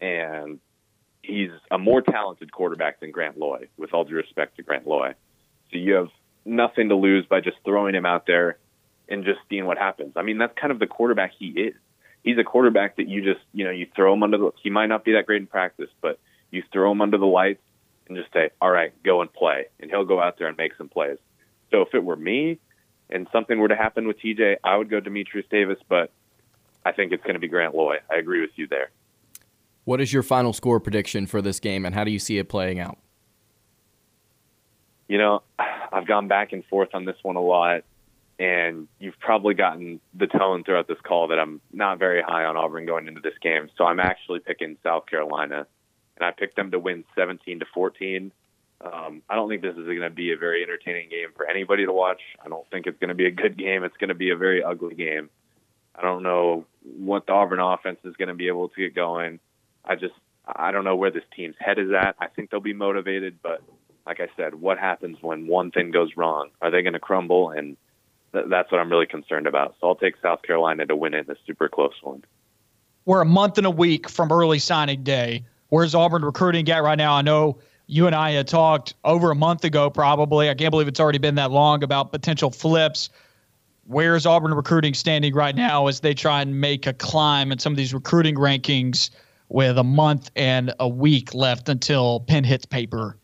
and he's a more talented quarterback than Grant Loy. With all due respect to Grant Loy, so you have nothing to lose by just throwing him out there and just seeing what happens. I mean, that's kind of the quarterback he is. He's a quarterback that you just you know you throw him under the. He might not be that great in practice, but you throw him under the lights and just say, "All right, go and play," and he'll go out there and make some plays. So if it were me and something were to happen with TJ, I would go Dematrius Davis, but I think it's going to be Grant Loy. I agree with you there. What is your final score prediction for this game, and how do you see it playing out? You know, I've gone back and forth on this one a lot, and you've probably gotten the tone throughout this call that I'm not very high on Auburn going into this game. So I'm actually picking South Carolina, and I picked them to win 17 to 14. Um, I don't think this is going to be a very entertaining game for anybody to watch. I don't think it's going to be a good game. It's going to be a very ugly game. I don't know what the Auburn offense is going to be able to get going. I just I don't know where this team's head is at. I think they'll be motivated, but like I said, what happens when one thing goes wrong? Are they going to crumble? And th- that's what I'm really concerned about. So I'll take South Carolina to win it in a super close one. We're a month and a week from early signing day. Where's Auburn recruiting at right now? I know you and I had talked over a month ago, probably. I can't believe it's already been that long about potential flips where's Auburn recruiting standing right now as they try and make a climb in some of these recruiting rankings with a month and a week left until pen hits paper?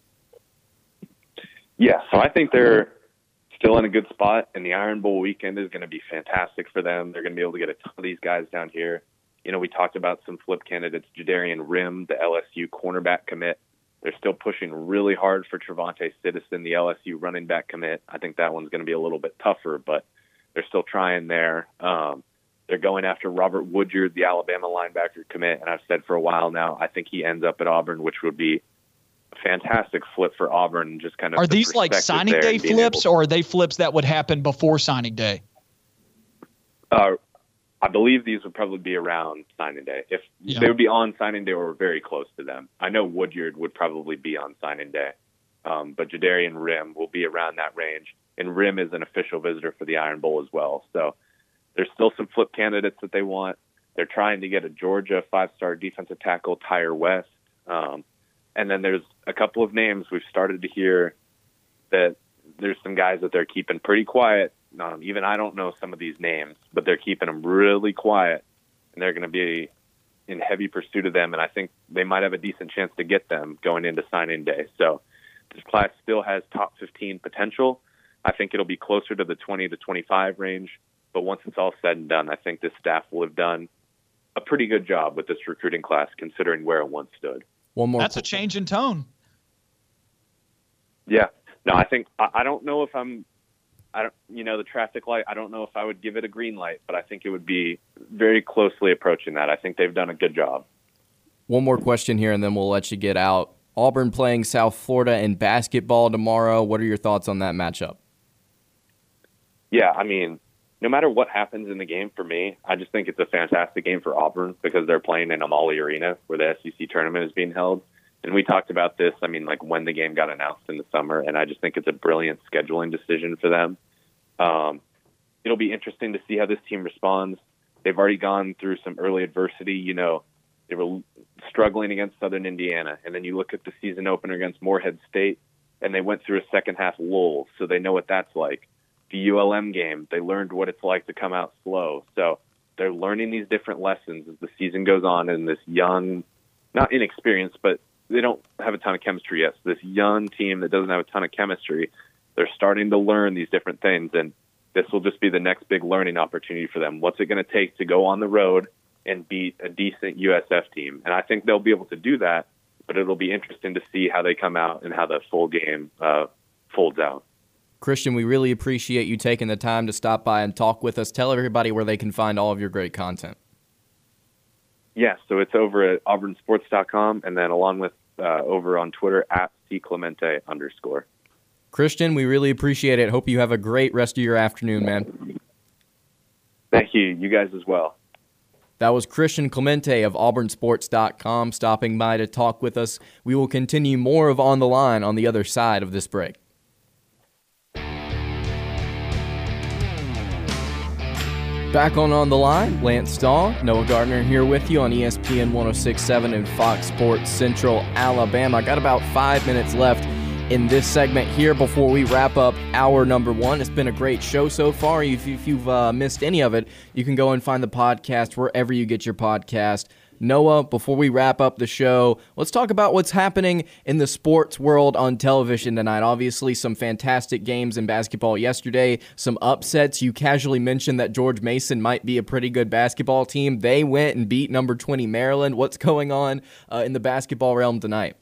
Yeah, so I think they're still in a good spot, and the Iron Bowl weekend is going to be fantastic for them. They're going to be able to get a ton of these guys down here. You know, we talked about some flip candidates, Jadarian Rim, the LSU cornerback commit. They're still pushing really hard for Trevonte Citizen, the LSU running back commit. I think that one's going to be a little bit tougher, but they're still trying there. Um, they're going after Robert Woodyard, the Alabama linebacker commit, and I've said for a while now I think he ends up at Auburn, which would be a fantastic flip for Auburn. Just kind of are the these like signing day flips, or are they flips that would happen before signing day? Uh, I believe these would probably be around signing day. If yeah. they would be on signing day or very close to them. I know Woodyard would probably be on signing day, um, but Jadarian Rim will be around that range. And Rim is an official visitor for the Iron Bowl as well. So there's still some flip candidates that they want. They're trying to get a Georgia five-star defensive tackle, Tyre West. Um, and then there's a couple of names we've started to hear that there's some guys that they're keeping pretty quiet um, even I don't know some of these names, but they're keeping them really quiet, and they're going to be in heavy pursuit of them. And I think they might have a decent chance to get them going into signing day. So this class still has top 15 potential. I think it'll be closer to the 20 to 25 range. But once it's all said and done, I think this staff will have done a pretty good job with this recruiting class, considering where it once stood. One more. That's a change in tone. Yeah. No, I think I, I don't know if I'm I don't, you know, the traffic light. I don't know if I would give it a green light, but I think it would be very closely approaching that. I think they've done a good job. One more question here, and then we'll let you get out. Auburn playing South Florida in basketball tomorrow. What are your thoughts on that matchup? Yeah, I mean, no matter what happens in the game for me, I just think it's a fantastic game for Auburn because they're playing in Amalie Arena where the SEC tournament is being held. And we talked about this, I mean, like when the game got announced in the summer, and I just think it's a brilliant scheduling decision for them. Um, it'll be interesting to see how this team responds. They've already gone through some early adversity. You know, they were struggling against Southern Indiana, and then you look at the season opener against Morehead State, and they went through a second half lull, so they know what that's like. The ULM game, they learned what it's like to come out slow. So they're learning these different lessons as the season goes on, and this young, not inexperienced, but they don't have a ton of chemistry yet. So this young team that doesn't have a ton of chemistry, they're starting to learn these different things, and this will just be the next big learning opportunity for them. What's it going to take to go on the road and beat a decent USF team? And I think they'll be able to do that, but it'll be interesting to see how they come out and how the full game uh, folds out. Christian, we really appreciate you taking the time to stop by and talk with us. Tell everybody where they can find all of your great content. Yeah, so it's over at auburnsports.com and then along with uh, over on Twitter at cclemente underscore. Christian, we really appreciate it. Hope you have a great rest of your afternoon, man. Thank you. You guys as well. That was Christian Clemente of AuburnSports.com stopping by to talk with us. We will continue more of On the Line on the other side of this break. Back on On the Line, Lance Dawe, Noah Gardner here with you on ESPN 1067 and Fox Sports Central, Alabama. I got about five minutes left in this segment here before we wrap up hour number one. It's been a great show so far. If, if you've uh, missed any of it, you can go and find the podcast wherever you get your podcast. Noah, before we wrap up the show, let's talk about what's happening in the sports world on television tonight. Obviously, some fantastic games in basketball yesterday, some upsets. You casually mentioned that George Mason might be a pretty good basketball team. They went and beat number 20 Maryland. What's going on uh, in the basketball realm tonight?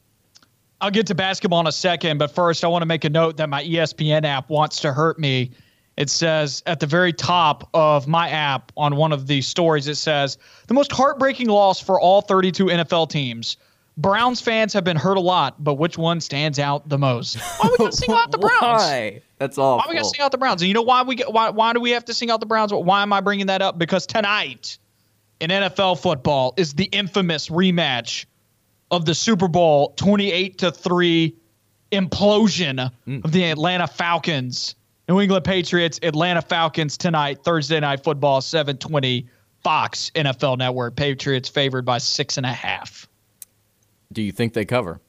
I'll get to basketball in a second, but first, I want to make a note that my ESPN app wants to hurt me it says at the very top of my app on one of the stories, it says the most heartbreaking loss for all 32 NFL teams. Browns fans have been hurt a lot, but which one stands out the most? Why we gotta sing out the [LAUGHS] Browns? Why? That's all. Why we gotta sing out the Browns? And you know why we get why why do we have to sing out the Browns? Why am I bringing that up? Because tonight in NFL football is the infamous rematch of the Super Bowl 28 to three implosion mm. of the Atlanta Falcons New England Patriots, Atlanta Falcons tonight, Thursday night football, 720, Fox NFL Network. Patriots favored by six and a half. Do you think they cover?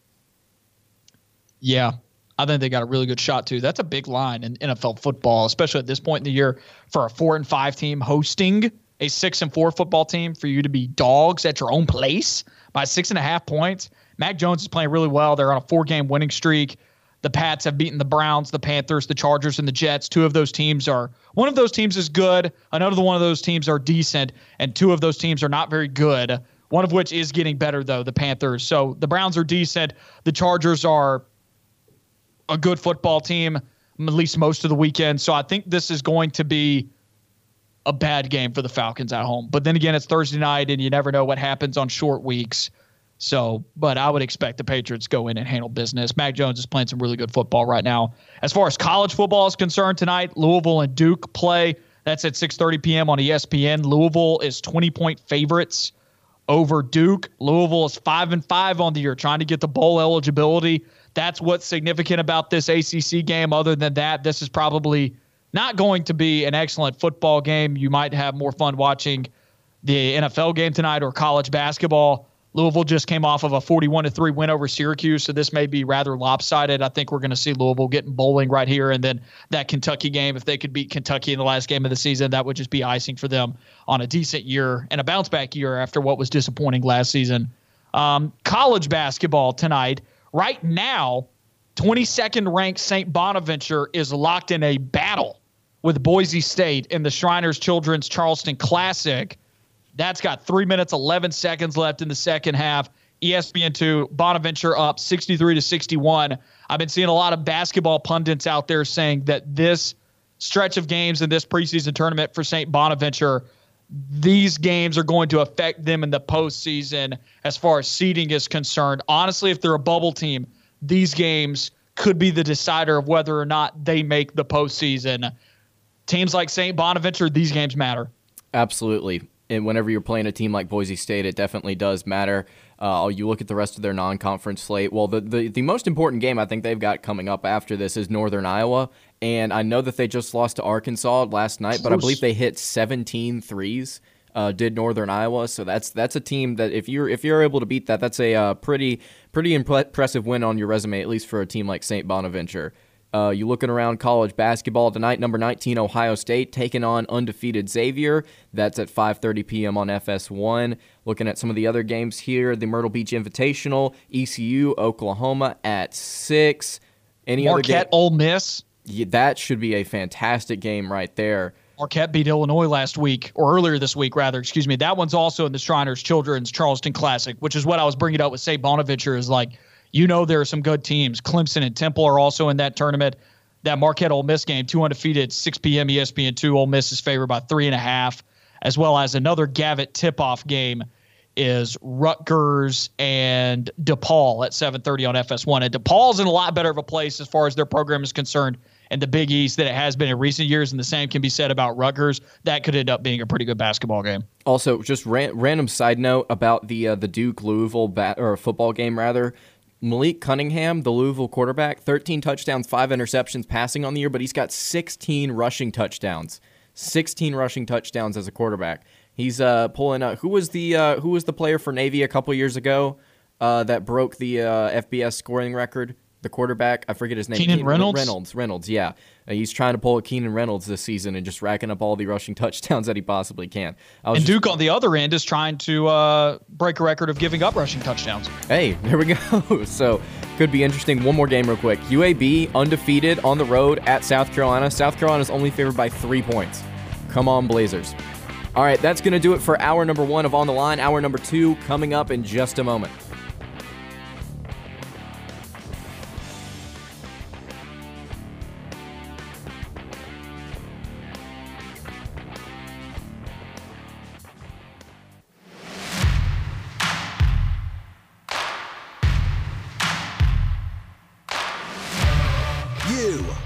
Yeah. I think they got a really good shot too. That's a big line in NFL football, especially at this point in the year for a four and five team hosting a six and four football team for you to be dogs at your own place by six and a half points. Mac Jones is playing really well. They're on a four game winning streak. The Pats have beaten the Browns, the Panthers, the Chargers, and the Jets. Two of those teams are one of those teams is good. Another one of those teams are decent, and two of those teams are not very good. One of which is getting better though, the Panthers. So the Browns are decent. The Chargers are a good football team, at least most of the weekend. So I think this is going to be a bad game for the Falcons at home. But then again, it's Thursday night, and you never know what happens on short weeks. So, but I would expect the Patriots go in and handle business. Mac Jones is playing some really good football right now. As far as college football is concerned tonight, Louisville and Duke play. That's at 6:30 p.m. on ESPN. Louisville is 20 point favorites over Duke. Louisville is 5 and 5 on the year trying to get the bowl eligibility. That's what's significant about this ACC game. Other than that, this is probably not going to be an excellent football game. You might have more fun watching the NFL game tonight or college basketball. Louisville just came off of a 41 to 3 win over Syracuse, so this may be rather lopsided. I think we're going to see Louisville getting bowling right here and then that Kentucky game if they could beat Kentucky in the last game of the season, that would just be icing for them on a decent year and a bounce back year after what was disappointing last season. Um, college basketball tonight. Right now, 22nd ranked St. Bonaventure is locked in a battle with Boise State in the Shriners Children's Charleston Classic. That's got three minutes, 11 seconds left in the second half. ESPN2, Bonaventure up 63 to 61. I've been seeing a lot of basketball pundits out there saying that this stretch of games in this preseason tournament for St. Bonaventure, these games are going to affect them in the postseason as far as seeding is concerned. Honestly, if they're a bubble team, these games could be the decider of whether or not they make the postseason. Teams like St. Bonaventure, these games matter. Absolutely and whenever you're playing a team like Boise State, it definitely does matter. Uh, you look at the rest of their non-conference slate. Well, the, the the most important game I think they've got coming up after this is Northern Iowa, and I know that they just lost to Arkansas last night, but I believe they hit 17 threes. Uh, did Northern Iowa, so that's that's a team that if you're if you're able to beat that, that's a uh, pretty pretty impressive win on your resume, at least for a team like St. Bonaventure. Uh, you looking around college basketball tonight. Number 19 Ohio State taking on undefeated Xavier. That's at 5:30 p.m. on FS1. Looking at some of the other games here: the Myrtle Beach Invitational, ECU, Oklahoma at six. Any Marquette, other Ole Miss. Yeah, that should be a fantastic game right there. Marquette beat Illinois last week, or earlier this week, rather. Excuse me. That one's also in the Shriners Children's Charleston Classic, which is what I was bringing up with St. Bonaventure. Is like you know there are some good teams. Clemson and Temple are also in that tournament. That Marquette Ole Miss game, two undefeated, 6 p.m. ESPN two. Ole Miss is favored by three and a half, as well as another Gavitt tip-off game is Rutgers and DePaul at 7:30 on FS1. And DePaul's in a lot better of a place as far as their program is concerned in the Big East than it has been in recent years, and the same can be said about Rutgers. That could end up being a pretty good basketball game. Also, just ran, random side note about the uh, the Duke Louisville bat, or football game rather. Malik Cunningham, the Louisville quarterback, 13 touchdowns, five interceptions passing on the year, but he's got 16 rushing touchdowns. 16 rushing touchdowns as a quarterback. He's uh, pulling out. Who was the uh, who was the player for Navy a couple years ago uh, that broke the uh, FBS scoring record? The quarterback. I forget his name. Keenan Reynolds. Reynolds. Reynolds. Yeah, uh, he's trying to pull a Keenan Reynolds this season and just racking up all the rushing [LAUGHS] touchdowns that he possibly can. and just, Duke on the other end is trying to uh, break a record of giving up rushing touchdowns. Hey, [LAUGHS] there we go. [LAUGHS] so could be interesting. One more game, real quick. UAB undefeated on the road at South Carolina. South Carolina is only favored by three points. Come on, Blazers. All right, that's going to do it for hour number one of On the Line. Hour number two coming up in just a moment.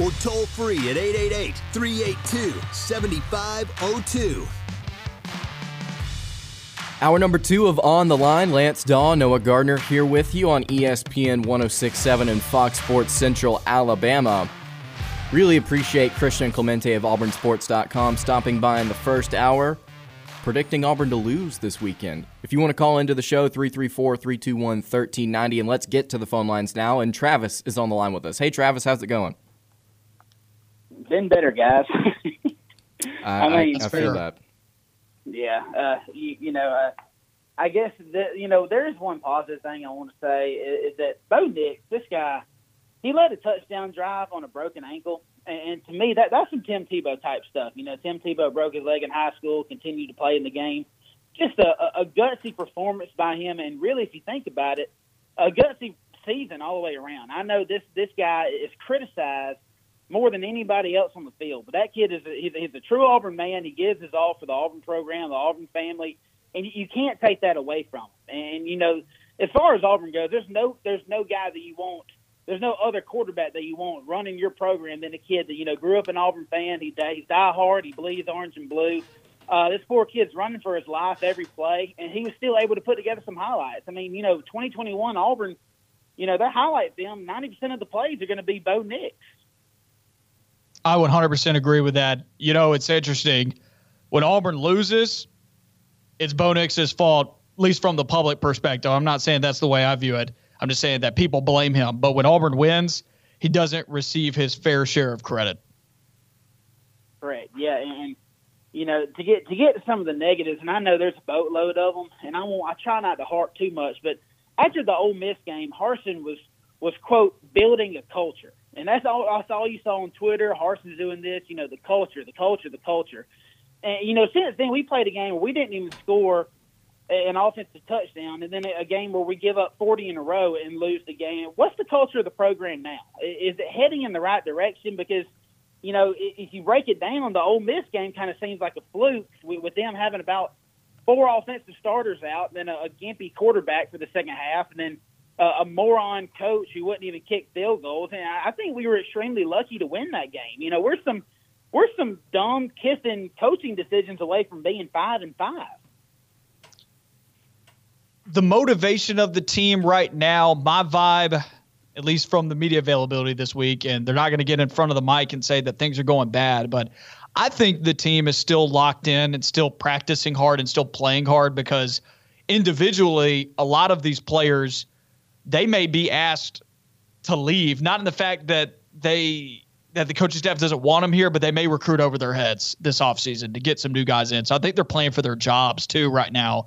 or toll free at 888 382 7502. Hour number two of On the Line, Lance Dawe, Noah Gardner here with you on ESPN 1067 and Fox Sports Central Alabama. Really appreciate Christian Clemente of AuburnSports.com stopping by in the first hour, predicting Auburn to lose this weekend. If you want to call into the show, 334 321 1390, and let's get to the phone lines now. And Travis is on the line with us. Hey, Travis, how's it going? Been better, guys. I, [LAUGHS] I mean, I, I feel that. yeah, uh, you, you know, uh, I guess that you know there is one positive thing I want to say is, is that Bo Nix, this guy, he led a touchdown drive on a broken ankle, and, and to me that that's some Tim Tebow type stuff. You know, Tim Tebow broke his leg in high school, continued to play in the game. Just a, a gutsy performance by him, and really, if you think about it, a gutsy season all the way around. I know this this guy is criticized more than anybody else on the field. But that kid is a, he's, he's a true Auburn man. He gives his all for the Auburn program, the Auburn family, and you, can't take that away from him. And you know, as far as Auburn goes, there's no there's no guy that you want. There's no other quarterback that you want running your program than a kid that you know grew up an Auburn fan. He he's die hard. He bleeds orange and blue. Uh, this poor kid's running for his life every play, and he was still able to put together some highlights. I mean, you know, 2021 Auburn, you know, their highlight film, 90% of the plays are going to be Bo Nix. I 100% agree with that. You know, it's interesting. When Auburn loses, it's Bo Nix's fault, at least from the public perspective. I'm not saying that's the way I view it. I'm just saying that people blame him. But when Auburn wins, he doesn't receive his fair share of credit. Correct. Yeah, and you know to get to get some of the negatives, and I know there's a boatload of them, and I won't. I try not to harp too much, but after the Ole Miss game, Harsin was was quote building a culture, and that's all. That's all you saw on Twitter. Harsin's doing this. You know, the culture, the culture, the culture. And you know, since then we played a game where we didn't even score an offensive touchdown, and then a game where we give up 40 in a row and lose the game. What's the culture of the program now? Is it heading in the right direction? Because you know, if you break it down, the Ole Miss game kind of seems like a fluke with, them having about four offensive starters out, then a gimpy quarterback for the second half, and then a moron coach who wouldn't even kick field goals. And I, I think we were extremely lucky to win that game. You know, we're some we're some dumb kissing coaching decisions away from being five and five. the motivation of the team right now, my vibe, at least from the media availability this week, and they're not going to get in front of the mic and say that things are going bad, but I think the team is still locked in and still practicing hard and still playing hard because individually, a lot of these players, they may be asked to leave, not in the fact that they that the coaching staff doesn't want them here, but they may recruit over their heads this offseason to get some new guys in. So I think they're playing for their jobs too right now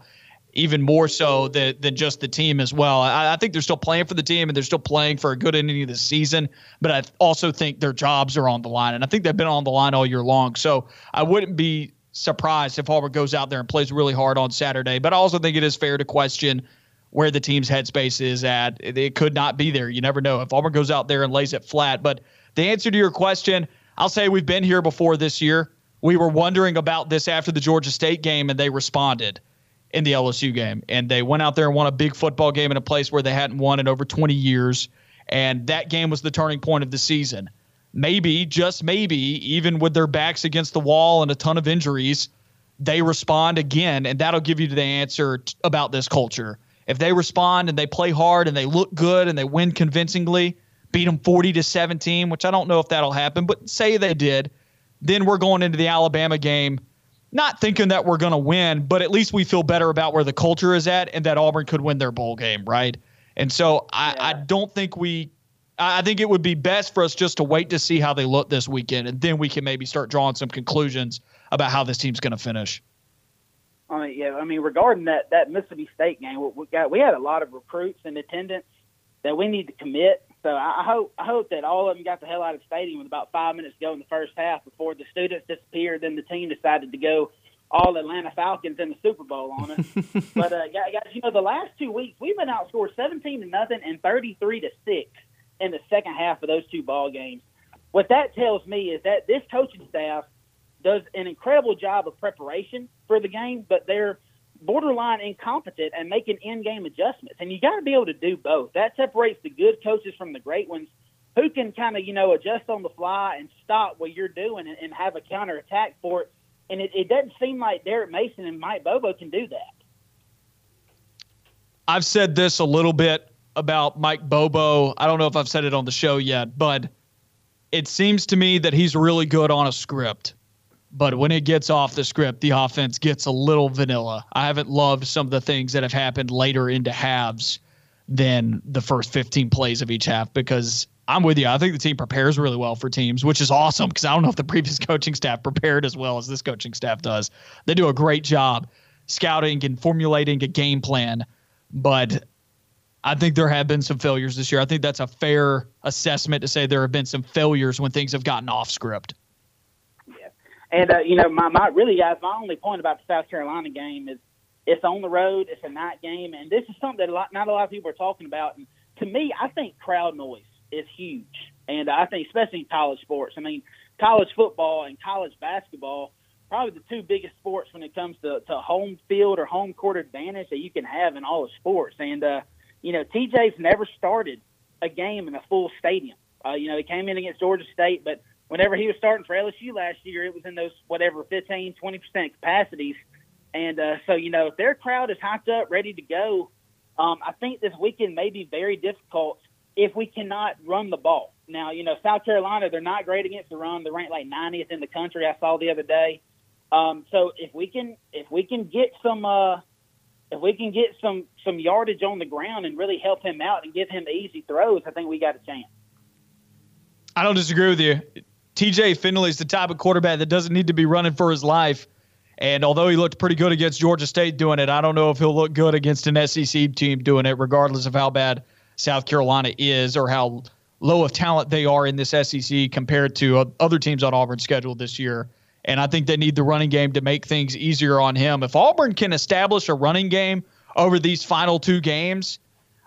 even more so than, than just the team as well. I, I think they're still playing for the team and they're still playing for a good ending of the season, but I also think their jobs are on the line. And I think they've been on the line all year long. So I wouldn't be surprised if Auburn goes out there and plays really hard on Saturday. But I also think it is fair to question where the team's headspace is at. It, it could not be there. You never know. If Auburn goes out there and lays it flat. But the answer to your question, I'll say we've been here before this year. We were wondering about this after the Georgia State game, and they responded in the LSU game. And they went out there and won a big football game in a place where they hadn't won in over 20 years. And that game was the turning point of the season. Maybe, just maybe, even with their backs against the wall and a ton of injuries, they respond again. And that'll give you the answer t- about this culture. If they respond and they play hard and they look good and they win convincingly, beat them 40 to 17, which I don't know if that'll happen, but say they did, then we're going into the Alabama game not thinking that we're going to win, but at least we feel better about where the culture is at and that Auburn could win their bowl game, right? And so I, I don't think we, I I think it would be best for us just to wait to see how they look this weekend, and then we can maybe start drawing some conclusions about how this team's going to finish. I mean, yeah, I mean, regarding that that Mississippi State game, we, we got we had a lot of recruits in attendance that we need to commit So I, I hope I hope that all of them got the hell out of the stadium with about five minutes to go in the first half before the students disappeared. Then the team decided to go all Atlanta Falcons in the Super Bowl on us. [LAUGHS] but uh, guys, you know the last two weeks we've been outscored seventeen to nothing and thirty three to six in the second half of those two ball games. What that tells me is that this coaching staff does an incredible job of preparation for the game, but they're borderline incompetent and making in-game adjustments. And you got to be able to do both. That separates the good coaches from the great ones who can kind of, you know, adjust on the fly and stop what you're doing and, and have a counterattack for it. And it, it doesn't seem like Derek Mason and Mike Bobo can do that. I've said this a little bit about Mike Bobo. I don't know if I've said it on the show yet, but it seems to me that he's really good on a script. But when it gets off the script, the offense gets a little vanilla. I haven't loved some of the things that have happened later into halves than the first 15 plays of each half because I'm with you. I think the team prepares really well for teams, which is awesome because I don't know if the previous [LAUGHS] coaching staff prepared as well as this coaching staff does. They do a great job scouting and formulating a game plan, but I think there have been some failures this year. I think that's a fair assessment to say there have been some failures when things have gotten off script. And uh, you know, my, my really guys, my only point about the South Carolina game is it's on the road, it's a night game, and this is something that a lot, not a lot of people are talking about. And to me, I think crowd noise is huge, and I think especially in college sports. I mean, college football and college basketball probably the two biggest sports when it comes to, to home field or home court advantage that you can have in all of sports. And uh, you know, TJ's never started a game in a full stadium. Uh, you know, he came in against Georgia State, but whenever he was starting for LSU last year, it was in those whatever 15, 20 percent capacities. And uh, so, you know, if their crowd is hyped up, ready to go, um, I think this weekend may be very difficult if we cannot run the ball. Now, you know, South Carolina, they're not great against the run. They're ranked like 90th in the country. I saw the other day. Um, so if we can, if we can get some, uh, if we can get some some yardage on the ground and really help him out and give him easy throws, I think we got a chance. I don't disagree with you. TJ Finley is the type of quarterback that doesn't need to be running for his life. And although he looked pretty good against Georgia State doing it, I don't know if he'll look good against an SEC team doing it, regardless of how bad South Carolina is or how low of talent they are in this SEC compared to other teams on Auburn's schedule this year. And I think they need the running game to make things easier on him. If Auburn can establish a running game over these final two games,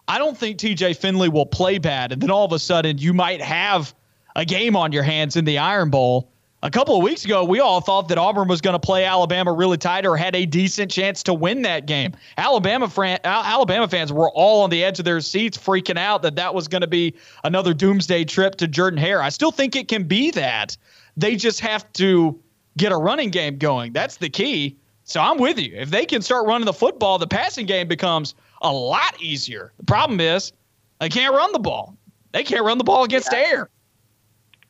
I don't think TJ Finley will play bad. And then all of a sudden, you might have a game on your hands in the Iron Bowl. A couple of weeks ago, we all thought that Auburn was going to play Alabama really tight or had a decent chance to win that game. Alabama, fran- Alabama fans were all on the edge of their seats, freaking out that that was going to be another doomsday trip to Jordan Hare. I still think it can be that. They just have to get a running game going. That's the key. So I'm with you. If they can start running the football, the passing game becomes a lot easier. The problem is they can't run the ball. They can't run the ball against yeah. air.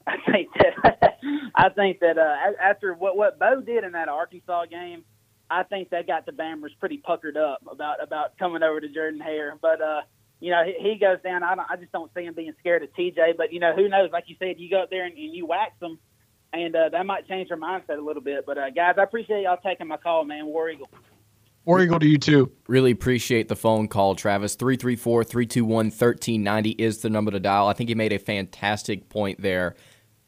[LAUGHS] I think that [LAUGHS] I think that uh, after what what Bo did in that Arkansas game, I think that got the Bammers pretty puckered up about about coming over to Jordan Hare. But uh, you know, he, he goes down. I don't, I just don't see him being scared of TJ. But you know, who knows? Like you said, you go up there and, and you wax them, and uh, that might change their mindset a little bit. But uh, guys, I appreciate y'all taking my call, man. War Eagle. War Eagle to you too. Really appreciate the phone call, Travis. 334 321 1390 is the number to dial. I think he made a fantastic point there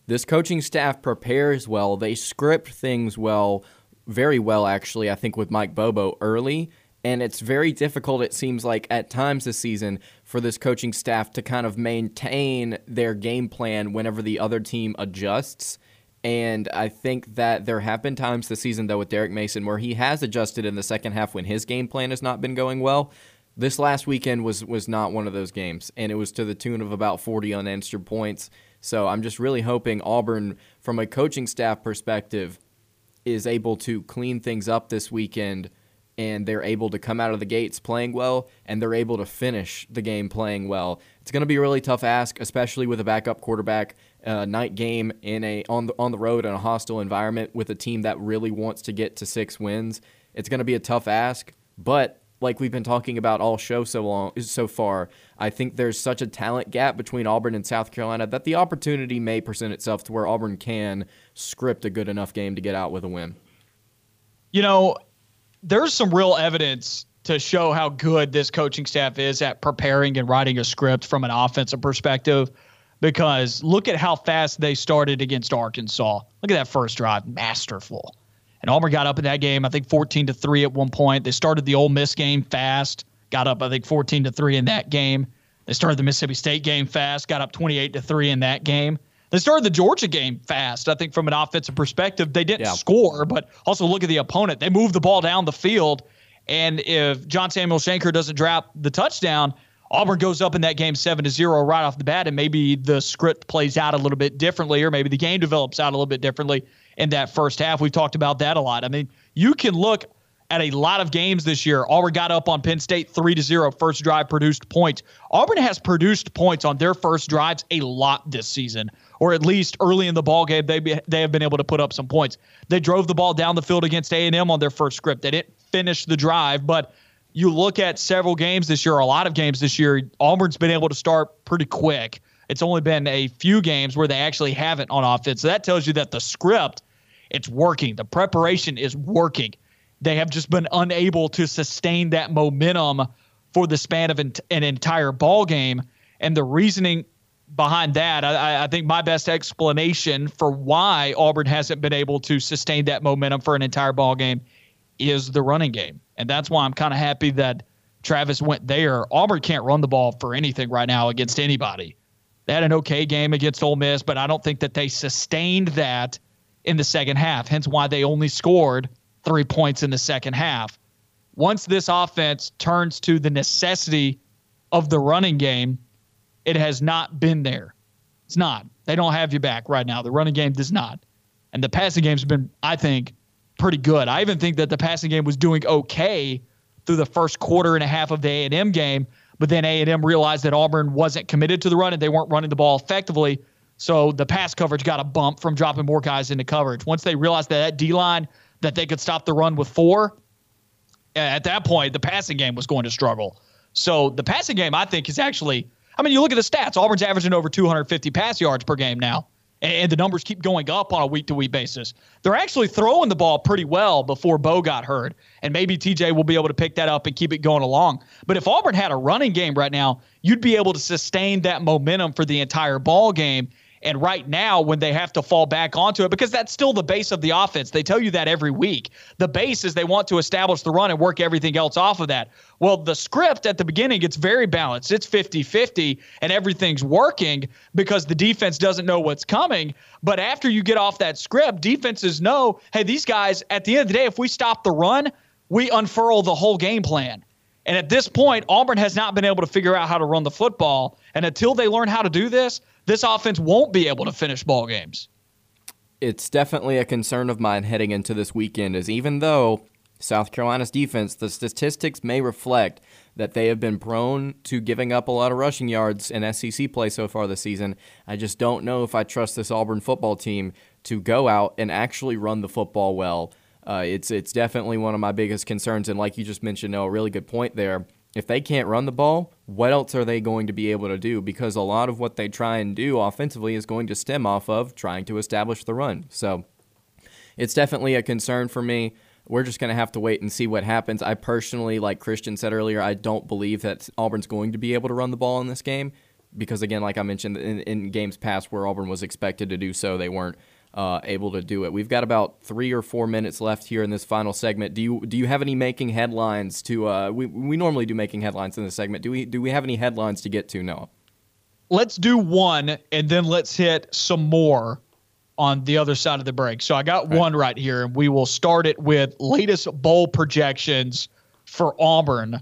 this coaching staff prepares well. They script things well, very well, actually, I think, with Mike Bobo early. And it's very difficult, it seems like, at times this season for this coaching staff to kind of maintain their game plan whenever the other team adjusts. And I think that there have been times this season, though, with Derek Mason where he has adjusted in the second half when his game plan has not been going well. This last weekend was was not one of those games, and it was to the tune of about 40 unanswered points. So I'm just really hoping Auburn, from a coaching staff perspective, is able to clean things up this weekend and they're able to come out of the gates playing well and they're able to finish the game playing well. It's going to be a really tough ask, especially with a backup quarterback uh, night game in a on the on the road in a hostile environment with a team that really wants to get to six wins. It's going to be a tough ask, but like we've been talking about all show so long so far, I think there's such a talent gap between Auburn and South Carolina that the opportunity may present itself to where Auburn can script a good enough game to get out with a win. You know, there's some real evidence to show how good this coaching staff is at preparing and writing a script from an offensive perspective. Because look at how fast they started against Arkansas. Look at that first drive, masterful. And Auburn got up in that game, I think 14 to 3 at one point. They started the Ole Miss game fast, got up, I think 14 to 3 in that game. They started the Mississippi State game fast, got up 28 to 3 in that game. They started the Georgia game fast. I think from an offensive perspective, they didn't yeah. score, but also look at the opponent. They moved the ball down the field. And if John Samuel Shenker doesn't drop the touchdown, Auburn goes up in that game seven to zero right off the bat, and maybe the script plays out a little bit differently, or maybe the game develops out a little bit differently in that first half. We've talked about that a lot. I mean, you can look at a lot of games this year. Auburn got up on Penn State 3 to 0 first drive produced points. Auburn has produced points on their first drives a lot this season or at least early in the ball game they be, they have been able to put up some points. They drove the ball down the field against A&M on their first script. They didn't finish the drive, but you look at several games this year, a lot of games this year, Auburn's been able to start pretty quick. It's only been a few games where they actually haven't on offense. So that tells you that the script it's working. The preparation is working. They have just been unable to sustain that momentum for the span of an, an entire ball game. And the reasoning behind that, I, I, think my best explanation for why Auburn hasn't been able to sustain that momentum for an entire ball game is the running game. And that's why I'm kind of happy that Travis went there. Auburn can't run the ball for anything right now against anybody. They had an okay game against Ole Miss, but I don't think that they sustained that in the second half, hence why they only scored three points in the second half. Once this offense turns to the necessity of the running game, it has not been there. It's not. They don't have you back right now. The running game does not. And the passing game's been, I think, pretty good. I even think that the passing game was doing okay through the first quarter and a half of the A&M game, but then A&M realized that Auburn wasn't committed to the run and they weren't running the ball effectively. So the pass coverage got a bump from dropping more guys into coverage. Once they realized that that D line that they could stop the run with four, at that point the passing game was going to struggle. So the passing game, I think, is actually. I mean, you look at the stats. Auburn's averaging over 250 pass yards per game now, and the numbers keep going up on a week to week basis. They're actually throwing the ball pretty well before Bo got hurt, and maybe TJ will be able to pick that up and keep it going along. But if Auburn had a running game right now, you'd be able to sustain that momentum for the entire ball game and right now, when they have to fall back onto it, because that's still the base of the offense, they tell you that every week. The base is they want to establish the run and work everything else off of that. Well, the script at the beginning, it's very balanced. It's 50 50, and everything's working because the defense doesn't know what's coming. But after you get off that script, defenses know hey, these guys, at the end of the day, if we stop the run, we unfurl the whole game plan. And at this point, Auburn has not been able to figure out how to run the football. And until they learn how to do this, this offense won't be able to finish ball games. It's definitely a concern of mine heading into this weekend, is even though South Carolina's defense, the statistics may reflect that they have been prone to giving up a lot of rushing yards in SEC play so far this season. I just don't know if I trust this Auburn football team to go out and actually run the football well. Uh, it's it's definitely one of my biggest concerns, and like you just mentioned, Noah, a really good point there if they can't run the ball, what else are they going to be able to do? Because a lot of what they try and do offensively is going to stem off of trying to establish the run. So it's definitely a concern for me. We're just going to have to wait and see what happens. I personally, like Christian said earlier, I don't believe that Auburn's going to be able to run the ball in this game because, again, like I mentioned in, in games past where Auburn was expected to do so, they weren't uh, able to do it. We've got about three or four minutes left here in this final segment. Do you do you have any making headlines to? Uh, we we normally do making headlines in this segment. Do we do we have any headlines to get to? No. Let's do one, and then let's hit some more on the other side of the break. So I got right. one right here, and we will start it with latest bowl projections for Auburn.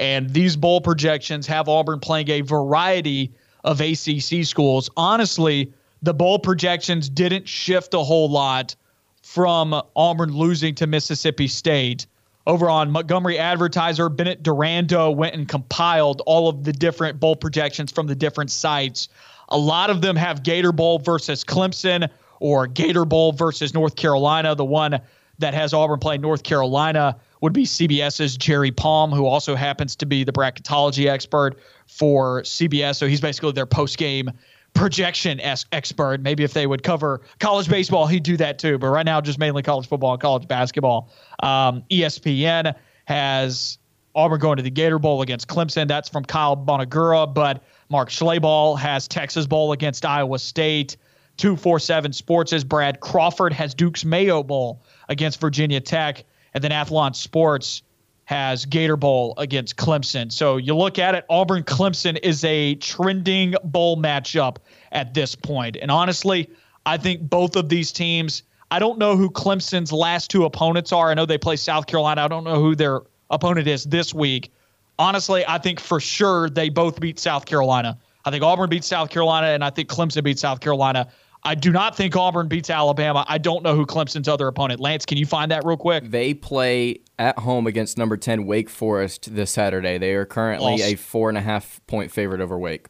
And these bowl projections have Auburn playing a variety of ACC schools. Honestly, the bowl projections didn't shift a whole lot from Auburn losing to Mississippi State. Over on Montgomery Advertiser, Bennett Durando went and compiled all of the different bowl projections from the different sites. A lot of them have Gator Bowl versus Clemson or Gator Bowl versus North Carolina. The one that has Auburn playing North Carolina would be CBS's Jerry Palm, who also happens to be the bracketology expert for CBS. So he's basically their post game projection expert. Maybe if they would cover college baseball, he'd do that too. But right now, just mainly college football and college basketball. Um, ESPN has Auburn going to the Gator Bowl against Clemson. That's from Kyle Bonagura. But Mark Schlabach has Texas Bowl against Iowa State. 247 Sports' is Brad Crawford has Duke's Mayo Bowl against Virginia Tech. And then Athlon Sports has Gator Bowl against Clemson. So you look at it, Auburn Clemson is a trending bowl matchup at this point. And honestly, I think both of these teams, I don't know who Clemson's last two opponents are. I know they play South Carolina. I don't know who their opponent is this week. Honestly, I think for sure they both beat South Carolina. I think Auburn beats South Carolina, and I think Clemson beats South Carolina. I do not think Auburn beats Alabama. I don't know who Clemson's other opponent. Lance, can you find that real quick? They play at home against number 10 Wake Forest this Saturday. They are currently loss. a four and a half point favorite over Wake.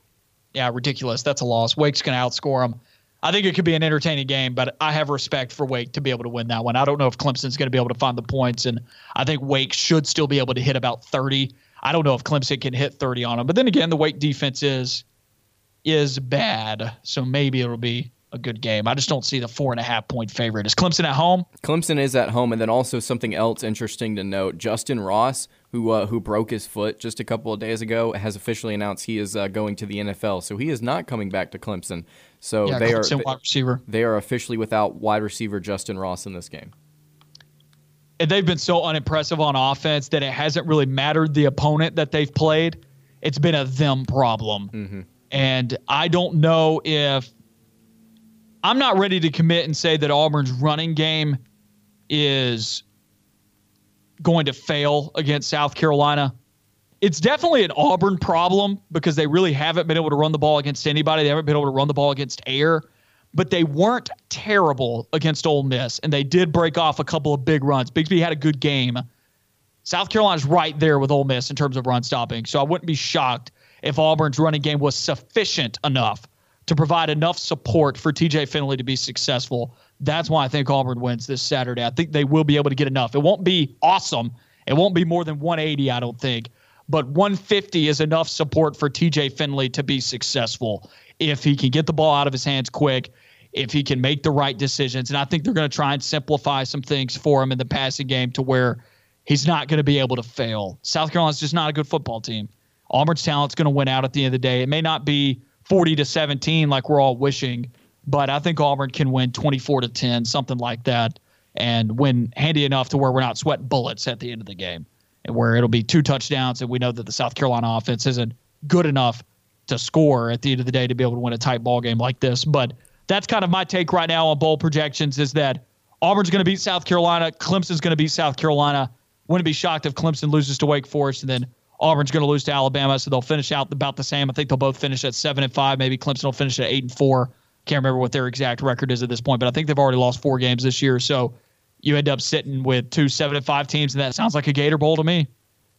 Yeah, ridiculous. That's a loss. Wake's going to outscore them. I think it could be an entertaining game, but I have respect for Wake to be able to win that one. I don't know if Clemson's going to be able to find the points, and I think Wake should still be able to hit about 30. I don't know if Clemson can hit 30 on them, but then again, the Wake defense is is bad, so maybe it'll be a good game. I just don't see the four and a half point favorite. Is Clemson at home? Clemson is at home, and then also something else interesting to note: Justin Ross, who uh, who broke his foot just a couple of days ago, has officially announced he is uh, going to the NFL. So he is not coming back to Clemson. So yeah, they Clemson are wide receiver. They are officially without wide receiver Justin Ross in this game. And they've been so unimpressive on offense that it hasn't really mattered the opponent that they've played. It's been a them problem. Mm-hmm. And I don't know if I'm not ready to commit and say that Auburn's running game is going to fail against South Carolina. It's definitely an Auburn problem because they really haven't been able to run the ball against anybody. They haven't been able to run the ball against air, but they weren't terrible against Ole Miss, and they did break off a couple of big runs. Bigsby had a good game. South Carolina's right there with Ole Miss in terms of run stopping, so I wouldn't be shocked if Auburn's running game was sufficient enough to provide enough support for TJ Finley to be successful. That's why I think Auburn wins this Saturday. I think they will be able to get enough. It won't be awesome. It won't be more than 180, I don't think. But 150 is enough support for TJ Finley to be successful if he can get the ball out of his hands quick, if he can make the right decisions. And I think they're going to try and simplify some things for him in the passing game to where he's not going to be able to fail. South Carolina's just not a good football team. Auburn's talent's going to win out at the end of the day. It may not be 40 to 17 like we're all wishing. But I think Auburn can win 24 to 10, something like that, and win handy enough to where we're not sweating bullets at the end of the game, and where it'll be two touchdowns, and we know that the South Carolina offense isn't good enough to score at the end of the day to be able to win a tight ball game like this. But that's kind of my take right now on bowl projections is that Auburn's going to beat South Carolina, Clemson's going to beat South Carolina. Wouldn't be shocked if Clemson loses to Wake Forest, and then Auburn's going to lose to Alabama, so they'll finish out about the same. I think they'll both finish at seven and five. Maybe Clemson will finish at eight and four. Can't remember what their exact record is at this point, but I think they've already lost four games this year. So you end up sitting with two seven and five teams, and that sounds like a Gator Bowl to me.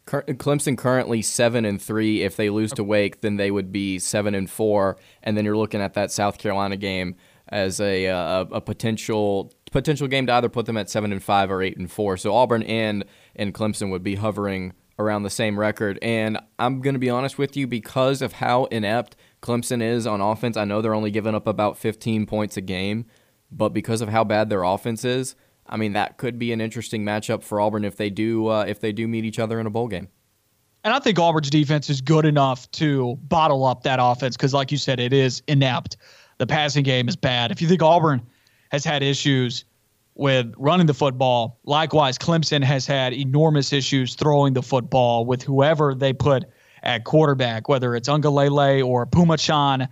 Clemson currently seven and three. If they lose to Wake, then they would be seven and four. And then you're looking at that South Carolina game as a uh, a, a potential potential game to either put them at seven and five or eight and four. So Auburn and and Clemson would be hovering around the same record. And I'm going to be honest with you, because of how inept Clemson is on offense, I know they're only giving up about 15 points a game, but because of how bad their offense is, I mean that could be an interesting matchup for Auburn if they do uh, if they do meet each other in a bowl game. And I think Auburn's defense is good enough to bottle up that offense because, like you said, it is inept. The passing game is bad. If you think Auburn has had issues with running the football. Likewise, Clemson has had enormous issues throwing the football with whoever they put at quarterback, whether it's Uiagalelei or Phommachanh.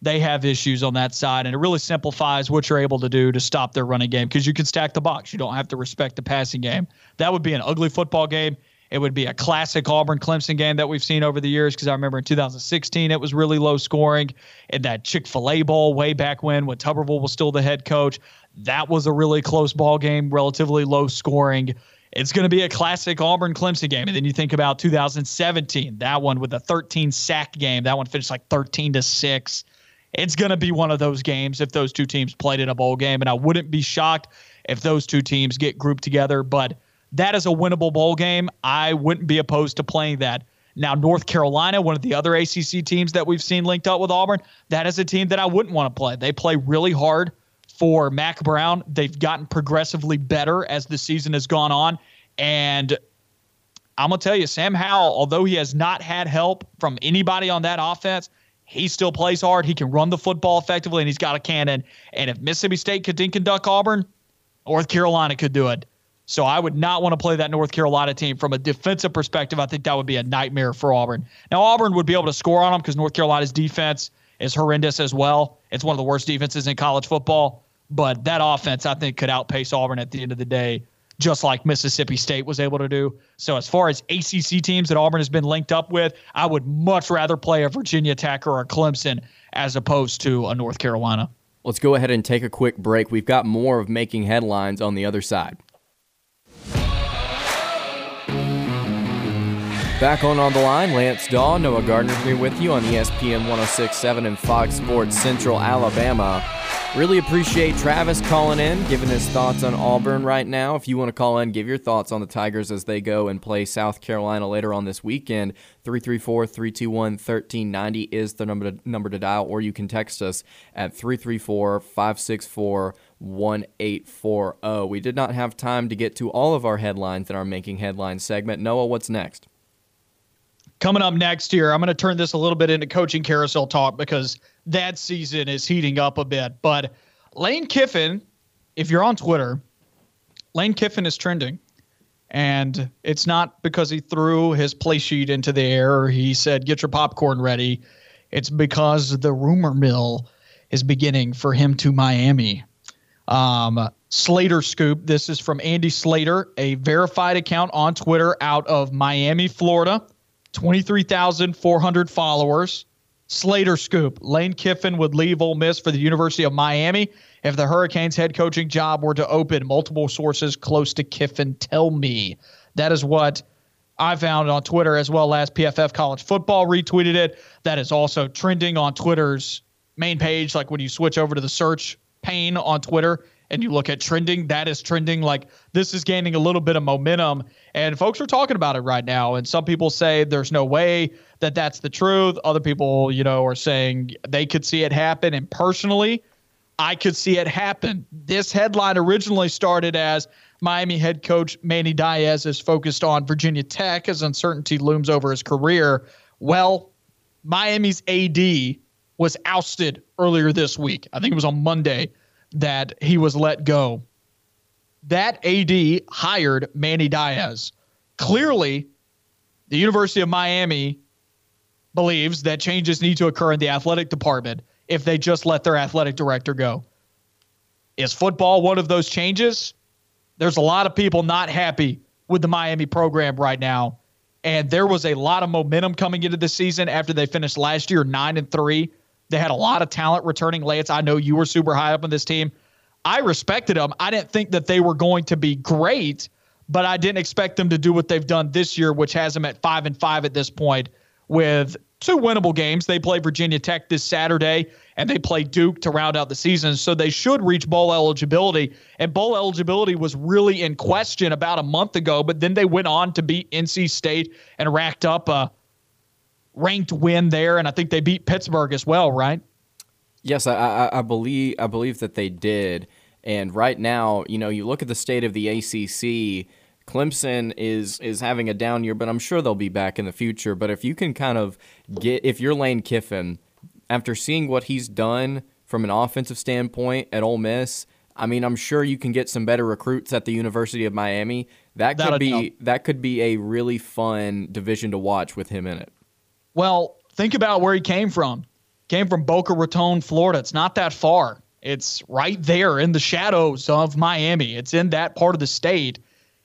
They have issues on that side, and it really simplifies what you're able to do to stop their running game because you can stack the box. You don't have to respect the passing game. That would be an ugly football game. It would be a classic Auburn Clemson game that we've seen over the years because I remember in 2016 it was really low scoring. In that Chick fil A Bowl way back when, when Tuberville was still the head coach, that was a really close ball game, relatively low scoring. It's going to be a classic Auburn Clemson game. And then you think about 2017, that one with the 13 sack game. That one finished like 13 to 6. It's going to be one of those games if those two teams played in a bowl game. And I wouldn't be shocked if those two teams get grouped together. But that is a winnable bowl game. I wouldn't be opposed to playing that. Now, North Carolina, one of the other ACC teams that we've seen linked up with Auburn, that is a team that I wouldn't want to play. They play really hard for Mack Brown. They've gotten progressively better as the season has gone on. And I'm going to tell you, Sam Howell, although he has not had help from anybody on that offense, he still plays hard. He can run the football effectively, and he's got a cannon. And if Mississippi State could dink and duck Auburn, North Carolina could do it. So I would not want to play that North Carolina team from a defensive perspective. I think that would be a nightmare for Auburn. Now Auburn would be able to score on them because North Carolina's defense is horrendous as well. It's one of the worst defenses in college football. But that offense, I think, could outpace Auburn at the end of the day, just like Mississippi State was able to do. So, as far as ACC teams that Auburn has been linked up with, I would much rather play a Virginia Tech or a Clemson as opposed to a North Carolina. Let's go ahead and take a quick break. We've got more of making headlines on the other side. Back on On the Line, Lance Dawe, Noah Gardner here with you on ESPN 1067 and Fox Sports Central Alabama. Really appreciate Travis calling in, giving his thoughts on Auburn right now. If you want to call in, give your thoughts on the Tigers as they go and play South Carolina later on this weekend. 334 321 1390 is the number to, number to dial, or you can text us at 334 564 1840. We did not have time to get to all of our headlines in our Making Headlines segment. Noah, what's next? Coming up next year, I'm going to turn this a little bit into coaching carousel talk because that season is heating up a bit. But Lane Kiffin, if you're on Twitter, Lane Kiffin is trending. And it's not because he threw his play sheet into the air or he said, get your popcorn ready. It's because the rumor mill is beginning for him to Miami. Um, Slater Scoop. This is from Andy Slater, a verified account on Twitter out of Miami, Florida. 23,400 followers. Slater Scoop. Lane Kiffin would leave Ole Miss for the University of Miami if the Hurricanes head coaching job were to open. Multiple sources close to Kiffin tell me. That is what I found on Twitter as well as PFF College Football retweeted it. That is also trending on Twitter's main page. Like when you switch over to the search pane on Twitter, and you look at trending, that is trending. Like this is gaining a little bit of momentum, and folks are talking about it right now. And some people say there's no way that that's the truth. Other people, you know, are saying they could see it happen. And personally, I could see it happen. This headline originally started as Miami head coach Manny Diaz is focused on Virginia Tech as uncertainty looms over his career. Well, Miami's AD was ousted earlier this week. I think it was on Monday that he was let go. That AD hired Manny Diaz. Clearly, the University of Miami believes that changes need to occur in the athletic department if they just let their athletic director go. Is football one of those changes? There's a lot of people not happy with the Miami program right now. And there was a lot of momentum coming into the season after they finished last year 9 and 3. They had a lot of talent returning. Lance, I know you were super high up on this team. I respected them. I didn't think that they were going to be great, but I didn't expect them to do what they've done this year, which has them at five and five at this point with two winnable games. They play Virginia Tech this Saturday and they play Duke to round out the season. So they should reach bowl eligibility. And bowl eligibility was really in question about a month ago, but then they went on to beat NC State and racked up a ranked win there, and I think they beat Pittsburgh as well, right? Yes, I, I, I believe I believe that they did. And right now, you know, you look at the state of the ACC. Clemson is is having a down year, but I'm sure they'll be back in the future. But if you can kind of get, if you're Lane Kiffin, after seeing what he's done from an offensive standpoint at Ole Miss, I mean, I'm sure you can get some better recruits at the University of Miami. That could That'll be help. that could be a really fun division to watch with him in it. Well, think about where he came from. Came from Boca Raton, Florida. It's not that far. It's right there in the shadows of Miami. It's in that part of the state.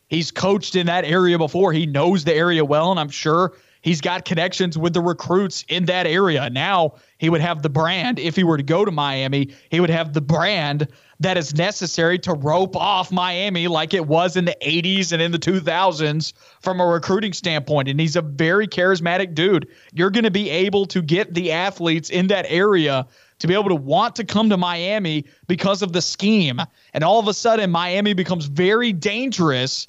He's coached in that area before. He knows the area well, and I'm sure he's got connections with the recruits in that area. Now he would have the brand. If he were to go to Miami, he would have the brand that is necessary to rope off Miami like it was in the 80s and in the 2000s from a recruiting standpoint. And he's a very charismatic dude. You're going to be able to get the athletes in that area to be able to want to come to Miami because of the scheme. And all of a sudden, Miami becomes very dangerous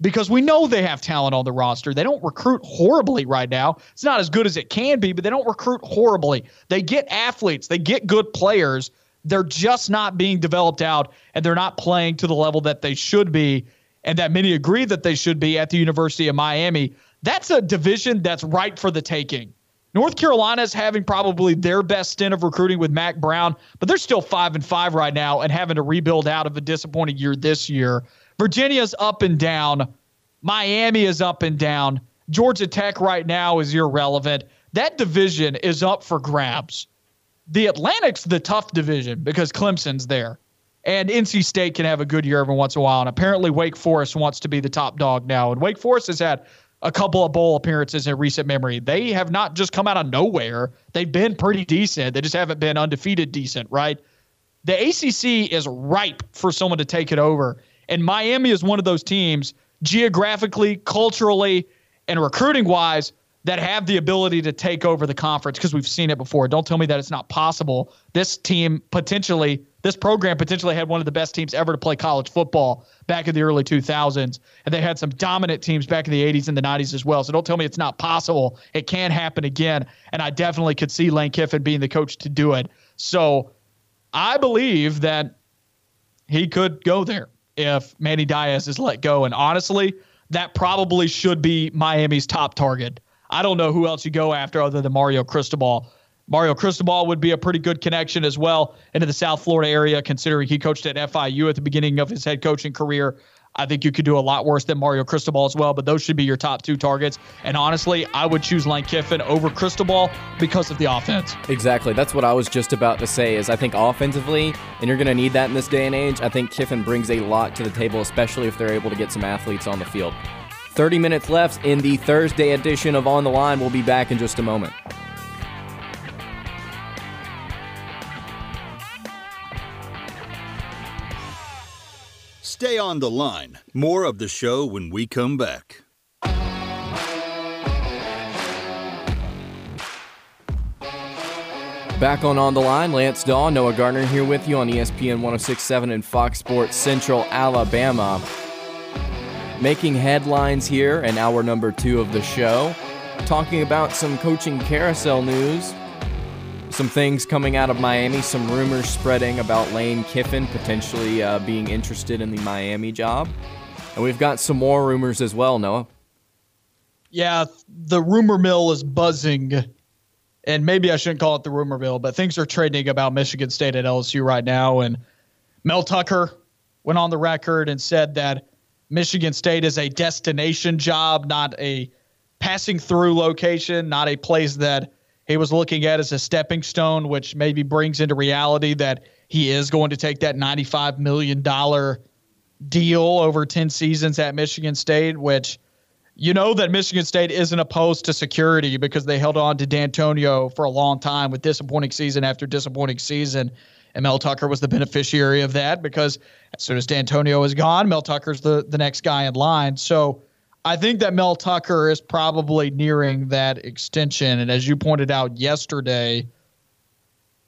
because we know they have talent on the roster. They don't recruit horribly right now. It's not as good as it can be, but they don't recruit horribly. They get athletes, they get good players they're just not being developed out and they're not playing to the level that they should be. and that many agree that they should be at the University of Miami, that's a division that's ripe for the taking. North Carolina is having probably their best stint of recruiting with Mack Brown, but they're still five and five right now and having to rebuild out of a disappointing year this year. Virginia's up and down. Miami is up and down. Georgia Tech right now is irrelevant. That division is up for grabs. The Atlantic's the tough division because Clemson's there. And NC State can have a good year every once in a while. And apparently, Wake Forest wants to be the top dog now. And Wake Forest has had a couple of bowl appearances in recent memory. They have not just come out of nowhere. They've been pretty decent. They just haven't been undefeated decent, right? The ACC is ripe for someone to take it over. And Miami is one of those teams geographically, culturally, and recruiting wise that have the ability to take over the conference because we've seen it before. Don't tell me that it's not possible. This team potentially, this program potentially had one of the best teams ever to play college football back in the early 2000s. And they had some dominant teams back in the 80s and the 90s as well. So don't tell me it's not possible. It can happen again. And I definitely could see Lane Kiffin being the coach to do it. So I believe that he could go there if Manny Diaz is let go. And honestly, that probably should be Miami's top target. I don't know who else you go after other than Mario Cristobal. Mario Cristobal would be a pretty good connection as well into the South Florida area, considering he coached at FIU at the beginning of his head coaching career. I think you could do a lot worse than Mario Cristobal as well, but those should be your top two targets. And honestly, I would choose Lane Kiffin over Cristobal because of the offense. Exactly. That's what I was just about to say is I think offensively, and you're going to need that in this day and age, I think Kiffin brings a lot to the table, especially if they're able to get some athletes on the field. 30 minutes left in the Thursday edition of On the Line. We'll be back in just a moment. Stay on the line. More of the show when we come back. Back on On the Line, Lance Dawe, Noah Gardner here with you on ESPN 1067 and Fox Sports Central Alabama. Making headlines here in hour number two of the show, talking about some coaching carousel news, some things coming out of Miami, some rumors spreading about Lane Kiffin potentially uh, being interested in the Miami job. And we've got some more rumors as well, Noah. Yeah, the rumor mill is buzzing. And maybe I shouldn't call it the rumor mill, but things are trending about Michigan State at LSU right now. And Mel Tucker went on the record and said that Michigan State is a destination job, not a passing through location, not a place that he was looking at as a stepping stone, which maybe brings into reality that he is going to take that $95 million deal over 10 seasons at Michigan State, which you know that Michigan State isn't opposed to security because they held on to Dantonio for a long time with disappointing season after disappointing season. And Mel Tucker was the beneficiary of that because as soon as Dantonio is gone, Mel Tucker's the, the next guy in line. So I think that Mel Tucker is probably nearing that extension. And as you pointed out yesterday,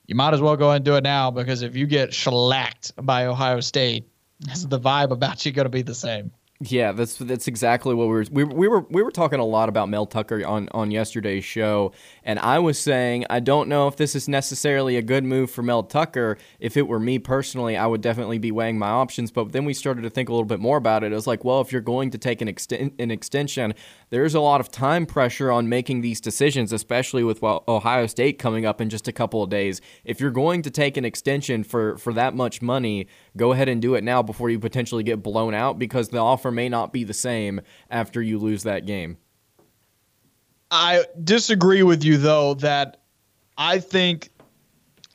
you might as well go and do it now because if you get shellacked by Ohio State, is the vibe about you going to be the same? Yeah, that's that's exactly what we were we, we were we were talking a lot about Mel Tucker on on yesterday's show, and I was saying I don't know if this is necessarily a good move for Mel Tucker. If it were me personally, I would definitely be weighing my options. But then we started to think a little bit more about it. It was like, well, if you're going to take an exten- an extension, there's a lot of time pressure on making these decisions, especially with Ohio State coming up in just a couple of days. If you're going to take an extension for for that much money, go ahead and do it now before you potentially get blown out because the offer may not be the same after you lose that game. I disagree with you though that I think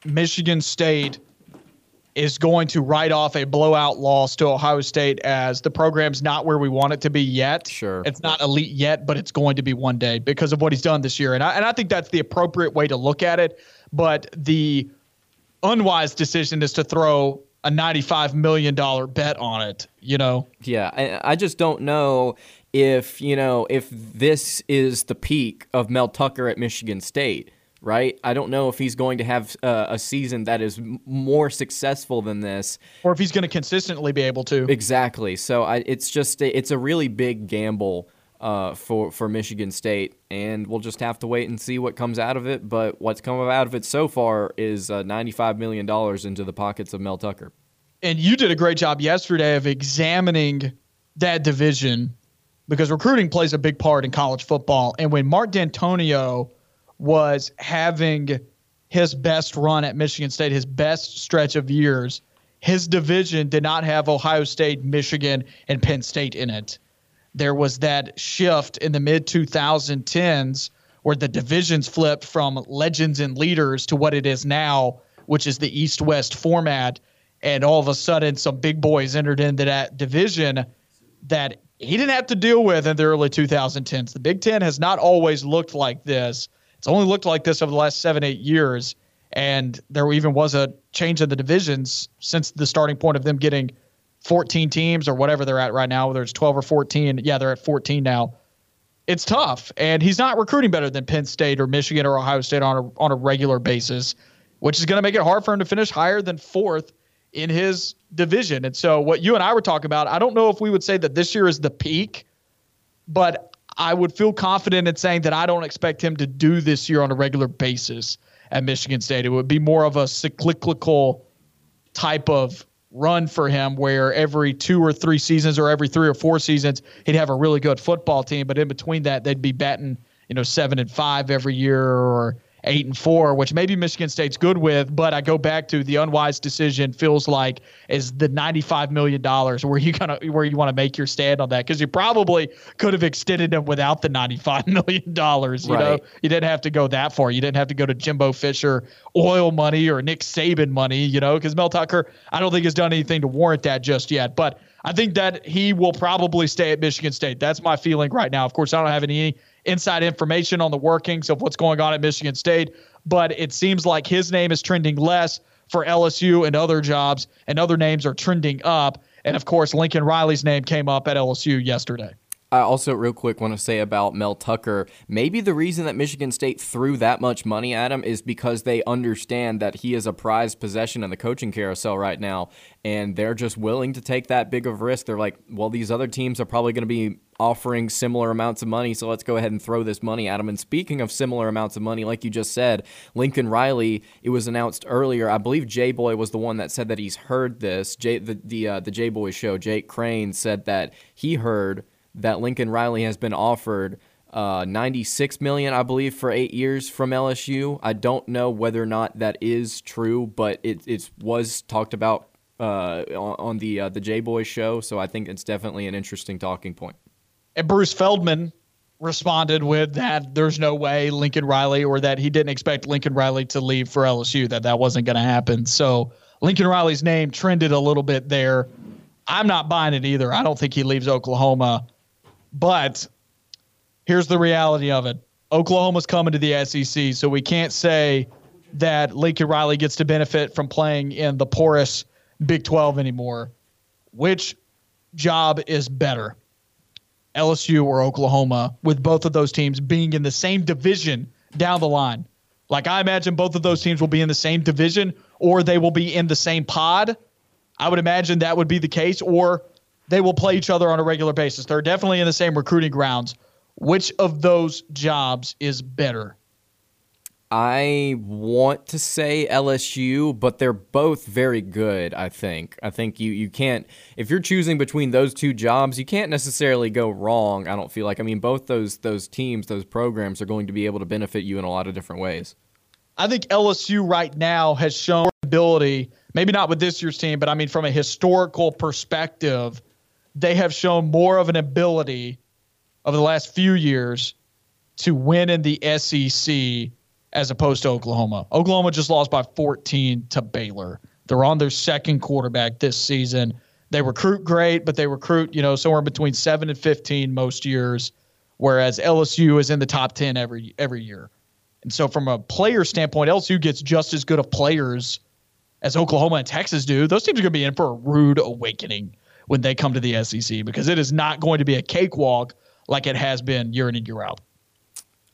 Michigan State is going to write off a blowout loss to Ohio State as the program's not where we want it to be yet. Sure. It's not elite yet, but it's going to be one day because of what he's done this year. And I, and I think that's the appropriate way to look at it. But the unwise decision is to throw a $95 million bet on it, you know? Yeah, I, I just don't know if, you know, if this is the peak of Mel Tucker at Michigan State, right? I don't know if he's going to have uh, a season that is m- more successful than this. Or if he's going to consistently be able to. Exactly. So I, it's just, a, it's a really big gamble uh, for for Michigan State, and we'll just have to wait and see what comes out of it. But what's come out of it so far is uh, ninety five million dollars into the pockets of Mel Tucker. And you did a great job yesterday of examining that division because recruiting plays a big part in college football. And when Mark Dantonio was having his best run at Michigan State, his best stretch of years, his division did not have Ohio State, Michigan, and Penn State in it. There was that shift in the mid 2010s where the divisions flipped from legends and leaders to what it is now, which is the East West format. And all of a sudden, some big boys entered into that division that he didn't have to deal with in the early 2010s. The Big Ten has not always looked like this. It's only looked like this over the last seven, eight years. And there even was a change in the divisions since the starting point of them getting 14 teams or whatever they're at right now, whether it's 12 or 14. Yeah, they're at 14 now. It's tough. And he's not recruiting better than Penn State or Michigan or Ohio State on a, on a regular basis, which is going to make it hard for him to finish higher than fourth in his division. And so, what you and I were talking about, I don't know if we would say that this year is the peak, but I would feel confident in saying that I don't expect him to do this year on a regular basis at Michigan State. It would be more of a cyclical type of run for him where every two or three seasons or every three or four seasons he'd have a really good football team but in between that they'd be batting you know seven and five every year or eight and four, which maybe Michigan State's good with, but I go back to the unwise decision feels like is the ninety-five million dollars where you kind of where you want to make your stand on that because you probably could have extended them without the ninety-five [LAUGHS] million dollars. You right. know, you didn't have to go that far. You didn't have to go to Jimbo Fisher oil money or Nick Saban money. You know, because Mel Tucker, I don't think has done anything to warrant that just yet, but. I think that he will probably stay at Michigan State. That's my feeling right now. Of course, I don't have any inside information on the workings of what's going on at Michigan State, but it seems like his name is trending less for LSU and other jobs, and other names are trending up. And of course, Lincoln Riley's name came up at LSU yesterday. I also, real quick, want to say about Mel Tucker. Maybe the reason that Michigan State threw that much money at him is because they understand that he is a prized possession in the coaching carousel right now, and they're just willing to take that big of a risk. They're like, well, these other teams are probably going to be offering similar amounts of money, so let's go ahead and throw this money at him. And speaking of similar amounts of money, like you just said, Lincoln Riley, it was announced earlier. I believe J Boy was the one that said that he's heard this. The the uh, the J Boy show, Jake Crane said that he heard that Lincoln Riley has been offered uh, 96 million, I believe, for eight years from LSU. I don't know whether or not that is true, but it it was talked about uh, on, the uh, the J Boy show, so I think it's definitely an interesting talking point. And Bruce Feldman responded with that there's no way Lincoln Riley or that he didn't expect Lincoln Riley to leave for LSU that that wasn't going to happen. So Lincoln Riley's name trended a little bit there. I'm not buying it either. I don't think he leaves Oklahoma but here's the reality of it Oklahoma's coming to the SEC, so we can't say that Lincoln Riley gets to benefit from playing in the porous Big 12 anymore. Which job is better? LSU or Oklahoma, with both of those teams being in the same division down the line. Like I imagine both of those teams will be in the same division or they will be in the same pod. I would imagine that would be the case, or they will play each other on a regular basis. They're definitely in the same recruiting grounds. Which of those jobs is better? I want to say LSU, but they're both very good, I think. I think you, you can't, if you're choosing between those two jobs, you can't necessarily go wrong, I don't feel like. I mean, both those, those teams, those programs are going to be able to benefit you in a lot of different ways. I think LSU right now has shown ability, maybe not with this year's team, but I mean, from a historical perspective, they have shown more of an ability over the last few years to win in the SEC as opposed to Oklahoma. Oklahoma just lost by 14 to Baylor. They're on their second quarterback this season. They recruit great, but they recruit, you know, somewhere between 7 and 15 most years, whereas LSU is in the top 10 every every year. And so from a player standpoint, LSU gets just as good of players as Oklahoma and Texas do. Those teams are going to be in for a rude awakening when they come to the SEC because it is not going to be a cakewalk like it has been year in and year out.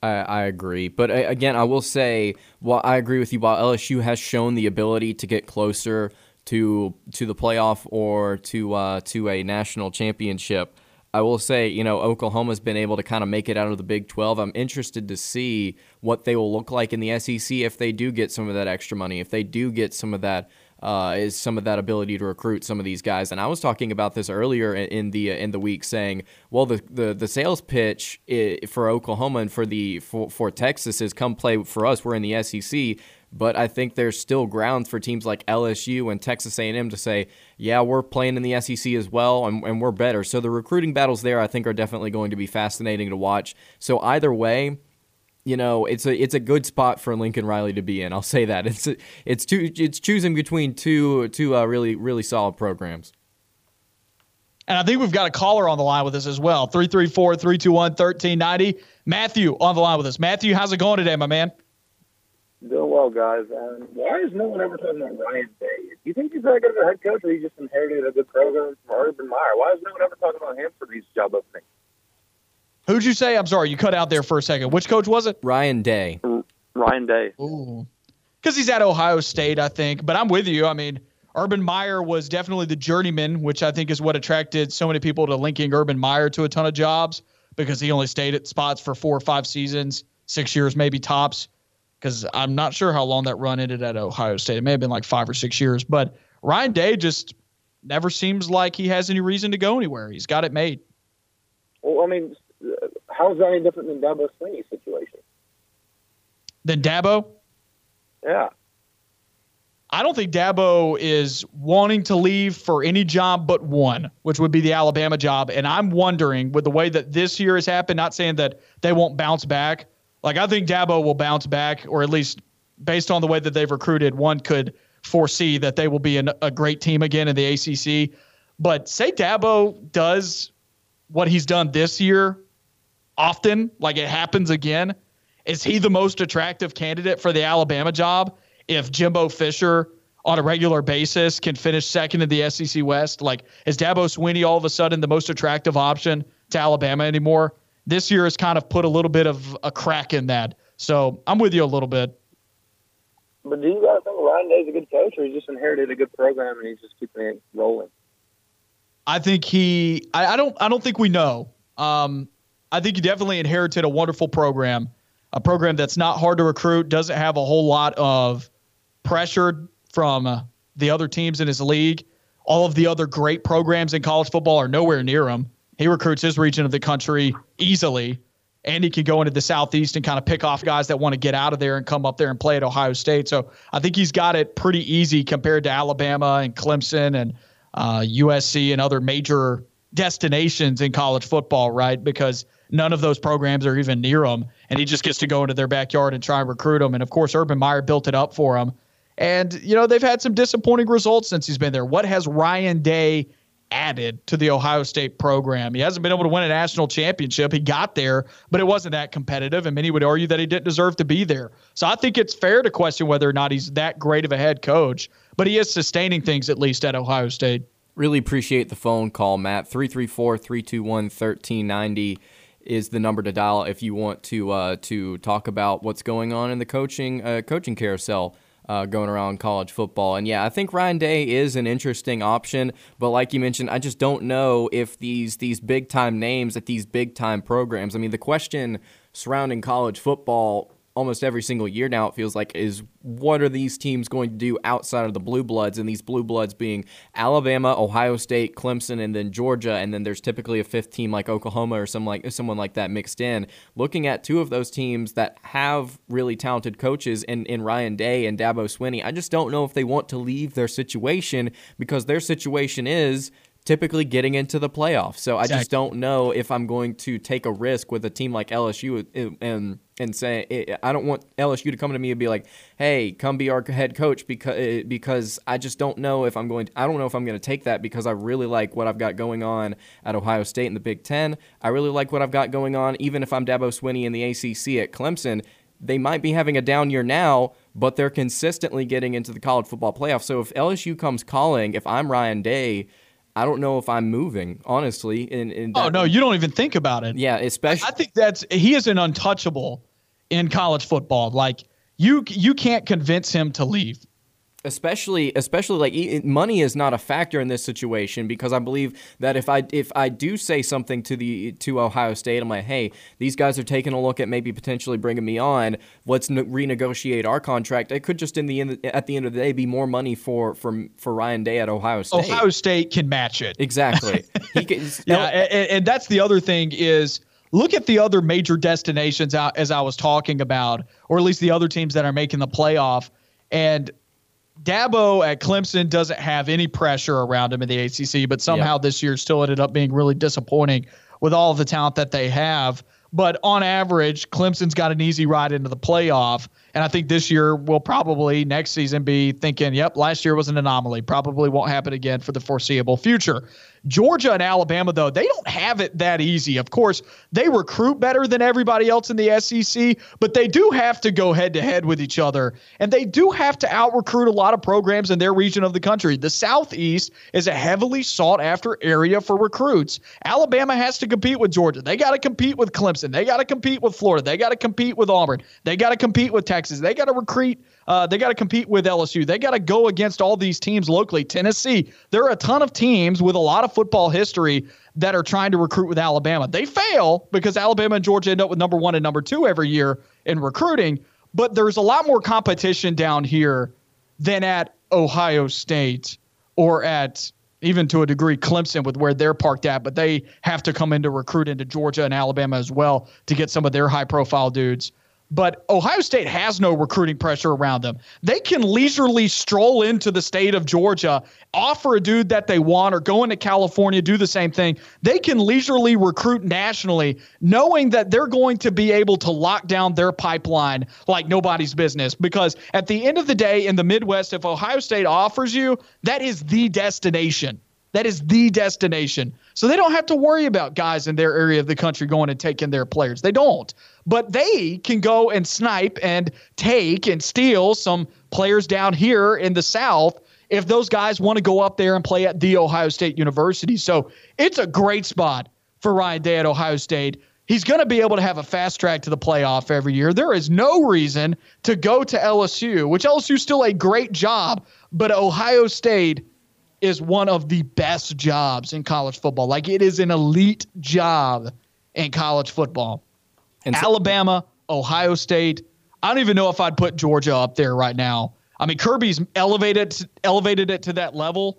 I, I agree, but uh, again, I will say, while I agree with you, while LSU has shown the ability to get closer to to the playoff or to uh, to a national championship, I will say, you know, Oklahoma's been able to kind of make it out of the Big 12. I'm interested to see what they will look like in the SEC if they do get some of that extra money, if they do get some of that uh, is some of that ability to recruit some of these guys. And I was talking about this earlier in the in the week, saying, well, the the, the sales pitch for Oklahoma and for the for, for Texas is come play for us. We're in the SEC. But I think there's still grounds for teams like LSU and Texas A&M to say, yeah, we're playing in the SEC as well, and, and we're better. So the recruiting battles there, I think, are definitely going to be fascinating to watch. So either way, you know, it's a it's a good spot for Lincoln Riley to be in. I'll say that it's a, it's two it's choosing between two two uh, really really solid programs. And I think we've got a caller on the line with us as well. 334 321 1390. Matthew on the line with us. Matthew, how's it going today, my man? Doing well, guys. Um, why is no one ever talking about Ryan Day? Do you think he's that good of a head coach, or he just inherited a good program from Urban Meyer? Why is no one ever talking about him for these job openings? Who'd you say? I'm sorry, you cut out there for a second. Which coach was it? Ryan Day. Ryan Day. Ooh. Because he's at Ohio State, I think. But I'm with you. I mean, Urban Meyer was definitely the journeyman, which I think is what attracted so many people to linking Urban Meyer to a ton of jobs because he only stayed at spots for four or five seasons, six years maybe tops. Because I'm not sure how long that run ended at Ohio State. It may have been like five or six years. But Ryan Day just never seems like he has any reason to go anywhere. He's got it made. Well, I mean, how is that any different than Dabo Swinney's situation? Than Dabo? Yeah. I don't think Dabo is wanting to leave for any job but one, which would be the Alabama job. And I'm wondering, with the way that this year has happened, not saying that they won't bounce back. Like, I think Dabo will bounce back, or at least based on the way that they've recruited, one could foresee that they will be an, a great team again in the ACC. But say Dabo does what he's done this year often, like it happens again, is he the most attractive candidate for the Alabama job if Jimbo Fisher on a regular basis can finish second in the SEC West? Like, is Dabo Swinney all of a sudden the most attractive option to Alabama anymore? This year has kind of put a little bit of a crack in that. So I'm with you a little bit. But do you guys think Ryan Day's a good coach, or he just inherited a good program and he's just keeping it rolling? I think he. I, I don't. I don't think we know. Um, I think he definitely inherited a wonderful program, a program that's not hard to recruit, doesn't have a whole lot of pressure from uh, the other teams in his league. All of the other great programs in college football are nowhere near him. He recruits his region of the country easily, and he can go into the Southeast and kind of pick off guys that want to get out of there and come up there and play at Ohio State. So I think he's got it pretty easy compared to Alabama and Clemson and uh, USC and other major destinations in college football, right? Because None of those programs are even near him, and he just gets to go into their backyard and try and recruit them. And of course, Urban Meyer built it up for him. And you know they've had some disappointing results since he's been there. What has Ryan Day added to the Ohio State program? He hasn't been able to win a national championship. He got there, but it wasn't that competitive, and many would argue that he didn't deserve to be there. So I think it's fair to question whether or not he's that great of a head coach, but he is sustaining things at least at Ohio State. Really appreciate the phone call, Matt. 334 321 1390 is the number to dial if you want to uh, to talk about what's going on in the coaching uh, coaching carousel. Uh, going around college football. And yeah, I think Ryan Day is an interesting option, but like you mentioned, I just don't know if these these big time names at these big time programs. I mean, the question surrounding college football almost every single year now, it feels like, is what are these teams going to do outside of the Blue Bloods? And these Blue Bloods being Alabama, Ohio State, Clemson, and then Georgia. And then there's typically a fifth team like Oklahoma or some like someone like that mixed in. Looking at two of those teams that have really talented coaches in, in Ryan Day and Dabo Swinney, I just don't know if they want to leave their situation because their situation is typically getting into the playoffs. So I just don't know if I'm going to take a risk with a team like LSU and and say I don't want LSU to come to me and be like, "Hey, come be our head coach," because because I just don't know if I'm going. To, I don't know if I'm going to take that because I really like what I've got going on at Ohio State in the Big Ten. I really like what I've got going on, even if I'm Dabo Swinney in the ACC at Clemson. They might be having a down year now, but they're consistently getting into the college football playoff. So if LSU comes calling, if I'm Ryan Day I don't know if I'm moving, honestly. In, in oh no, you don't even think about it. Yeah, especially. I think that's he is an untouchable in college football. Like you, you can't convince him to leave. Especially especially like money is not a factor in this situation because I believe that if I if I do say something to the to Ohio State, I'm like, hey, these guys are taking a look at maybe potentially bringing me on. Let's ne- renegotiate our contract. It could just in the end at the end of the day be more money for for for Ryan Day at Ohio State. Ohio State can match it exactly. [LAUGHS] can, yeah, and, and that's the other thing is look at the other major destinations out as I was talking about, or at least the other teams that are making the playoff. And Dabo at Clemson doesn't have any pressure around him in the ACC, but somehow yep. this year still ended up being really disappointing with all of the talent that they have. But on average, Clemson's got an easy ride into the playoff. And I think this year will probably next season be thinking, yep, last year was an anomaly. Probably won't happen again for the foreseeable future. Georgia and Alabama, though, they don't have it that easy. Of course, they recruit better than everybody else in the SEC, but they do have to go head to head with each other. And they do have to out recruit a lot of programs in their region of the country. The Southeast is a heavily sought after area for recruits. Alabama has to compete with Georgia. They got to compete with Clemson. They got to compete with Florida. They got to compete with Auburn. They got to compete with Texas. They got to recruit uh, they got to compete with LSU. They got to go against all these teams locally. Tennessee, there are a ton of teams with a lot of football history that are trying to recruit with Alabama. They fail because Alabama and Georgia end up with number one and number two every year in recruiting. But there's a lot more competition down here than at Ohio State or at even to a degree Clemson with where they're parked at. But they have to come in to recruit into Georgia and Alabama as well to get some of their high profile dudes but Ohio State has no recruiting pressure around them. They can leisurely stroll into the state of Georgia, offer a dude that they want, or go into California, do the same thing. They can leisurely recruit nationally, knowing that they're going to be able to lock down their pipeline like nobody's business. Because at the end of the day, in the Midwest, if Ohio State offers you, that is the destination. That is the destination. So they don't have to worry about guys in their area of the country going and taking their players. They don't. But they can go and snipe and take and steal some players down here in the South if those guys want to go up there and play at the Ohio State University. So it's a great spot for Ryan Day at Ohio State. He's going to be able to have a fast track to the playoff every year. There is no reason to go to LSU, which LSU is still a great job, but Ohio State is one of the best jobs in college football. Like it is an elite job in college football. And so- Alabama, Ohio State. I don't even know if I'd put Georgia up there right now. I mean, Kirby's elevated elevated it to that level,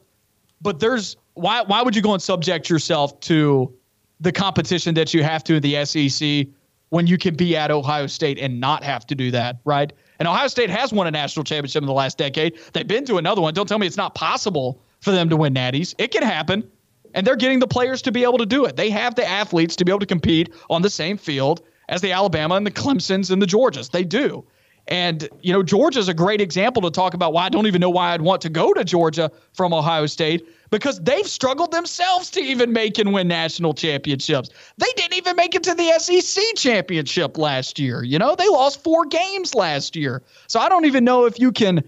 but there's why why would you go and subject yourself to the competition that you have to in the SEC when you can be at Ohio State and not have to do that, right? And Ohio State has won a national championship in the last decade. They've been to another one. Don't tell me it's not possible for them to win natties. It can happen. And they're getting the players to be able to do it. They have the athletes to be able to compete on the same field as the Alabama and the Clemsons and the Georgias. They do. And, you know, Georgia's a great example to talk about why I don't even know why I'd want to go to Georgia from Ohio State because they've struggled themselves to even make and win national championships. They didn't even make it to the SEC championship last year. You know, they lost four games last year. So I don't even know if you can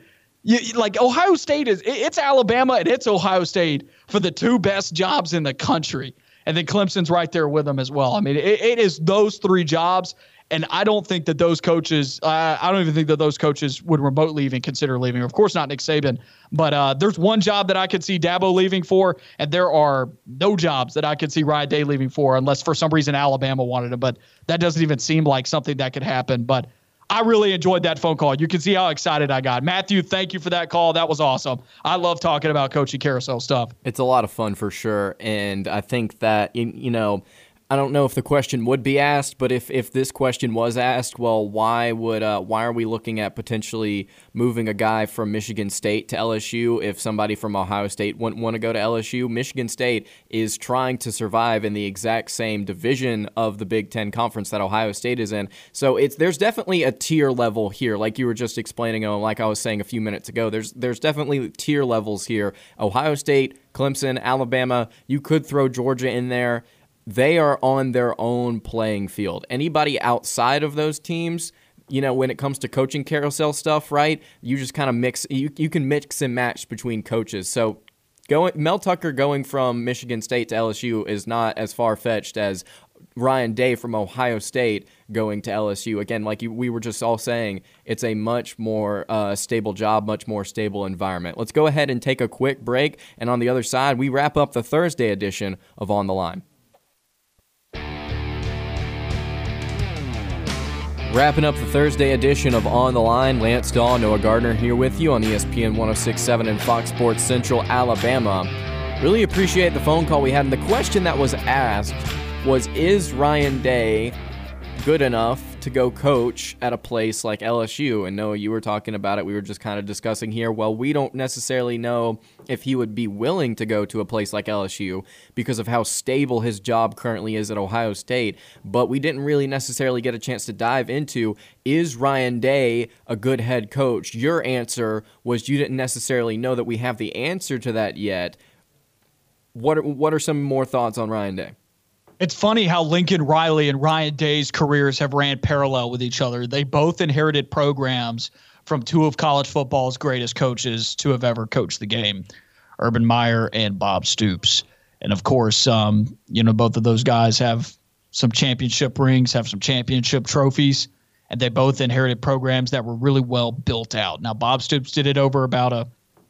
you, like Ohio State is it's Alabama and it's Ohio State for the two best jobs in the country, and then Clemson's right there with them as well. I mean, it, it is those three jobs, and I don't think that those coaches, uh, I don't even think that those coaches would remotely even consider leaving. Of course, not Nick Saban, but uh, there's one job that I could see Dabo leaving for, and there are no jobs that I could see Ryan Day leaving for, unless for some reason Alabama wanted him. But that doesn't even seem like something that could happen. But I really enjoyed that phone call. You can see how excited I got. Matthew, thank you for that call. That was awesome. I love talking about coaching carousel stuff. It's a lot of fun for sure. And I think that, you know, I don't know if the question would be asked, but if, if this question was asked, well, why would uh, why are we looking at potentially moving a guy from Michigan State to LSU if somebody from Ohio State wouldn't want to go to LSU? Michigan State is trying to survive in the exact same division of the Big Ten Conference that Ohio State is in. So it's there's definitely a tier level here, like you were just explaining, uh, like I was saying a few minutes ago. There's there's definitely tier levels here. Ohio State, Clemson, Alabama. You could throw Georgia in there they are on their own playing field. Anybody outside of those teams, you know, when it comes to coaching carousel stuff, right? You just kind of mix. You you can mix and match between coaches. So going Mel Tucker going from Michigan State to LSU is not as far fetched as Ryan Day from Ohio State going to LSU. Again, like you, we were just all saying, it's a much more uh, stable job, much more stable environment. Let's go ahead and take a quick break. And on the other side, we wrap up the Thursday edition of On the Line. Wrapping up the Thursday edition of On the Line, Lance Dawe, Noah Gardner here with you on ESPN 1067 and Fox Sports Central, Alabama. Really appreciate the phone call we had. And the question that was asked was Is Ryan Day good enough to go coach at a place like LSU? And Noah, you were talking about it. We were just kind of discussing here. Well, we don't necessarily know if he would be willing to go to a place like LSU because of how stable his job currently is at Ohio State. But we didn't really necessarily get a chance to dive into is Ryan Day a good head coach? Your answer was you didn't necessarily know that we have the answer to that yet. What are, what are some more thoughts on Ryan Day? It's funny how Lincoln Riley and Ryan Day's careers have ran parallel with each other. They both inherited programs from two of college football's greatest coaches to have ever coached the game, Urban Meyer and Bob Stoops. And of course, um, you know, both of those guys have some championship rings, have some championship trophies, and they both inherited programs that were really well built out. Now, Bob Stoops did it over about a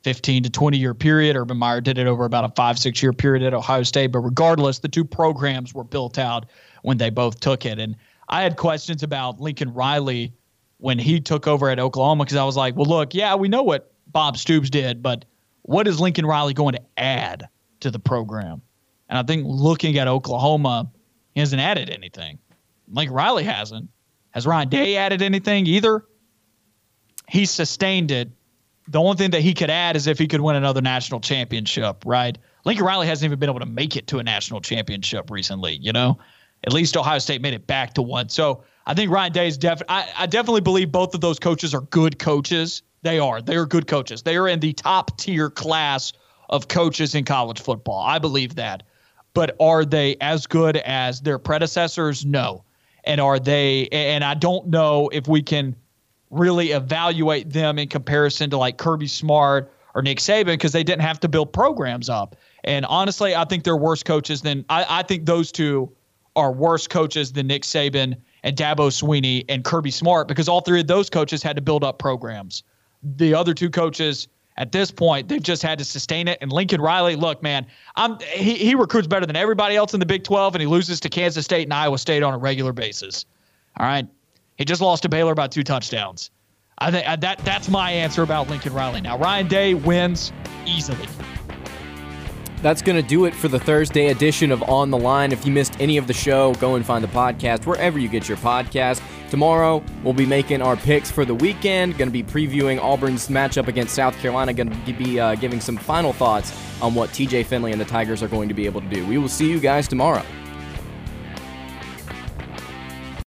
15 to 20 year period. Urban Meyer did it over about a five, six year period at Ohio State. But regardless, the two programs were built out when they both took it. And I had questions about Lincoln Riley when he took over at Oklahoma because I was like, well, look, yeah, we know what Bob Stoops did, but what is Lincoln Riley going to add to the program? And I think looking at Oklahoma, he hasn't added anything. Lincoln Riley hasn't. Has Ryan Day added anything either? He sustained it the only thing that he could add is if he could win another national championship, right? Lincoln Riley hasn't even been able to make it to a national championship recently, you know? At least Ohio State made it back to one. So I think Ryan Day is definitely, I definitely believe both of those coaches are good coaches. They are. They are good coaches. They are in the top tier class of coaches in college football. I believe that. But are they as good as their predecessors? No. And are they, and I don't know if we can really evaluate them in comparison to like Kirby Smart or Nick Saban because they didn't have to build programs up. And honestly, I think they're worse coaches than I, I think those two are worse coaches than Nick Saban and Dabo Swinney and Kirby Smart because all three of those coaches had to build up programs. The other two coaches at this point, they've just had to sustain it. And Lincoln Riley, look, man, I'm he, he recruits better than everybody else in the Big 12, and he loses to Kansas State and Iowa State on a regular basis. All right. He just lost to Baylor by two touchdowns. I think uh, that that's my answer about Lincoln Riley. Now Ryan Day wins easily. That's going to do it for the Thursday edition of On the Line. If you missed any of the show, go and find the podcast wherever you get your podcast. Tomorrow, we'll be making our picks for the weekend. Going to be previewing Auburn's matchup against South Carolina. Going to be uh, giving some final thoughts on what TJ Finley and the Tigers are going to be able to do. We will see you guys tomorrow.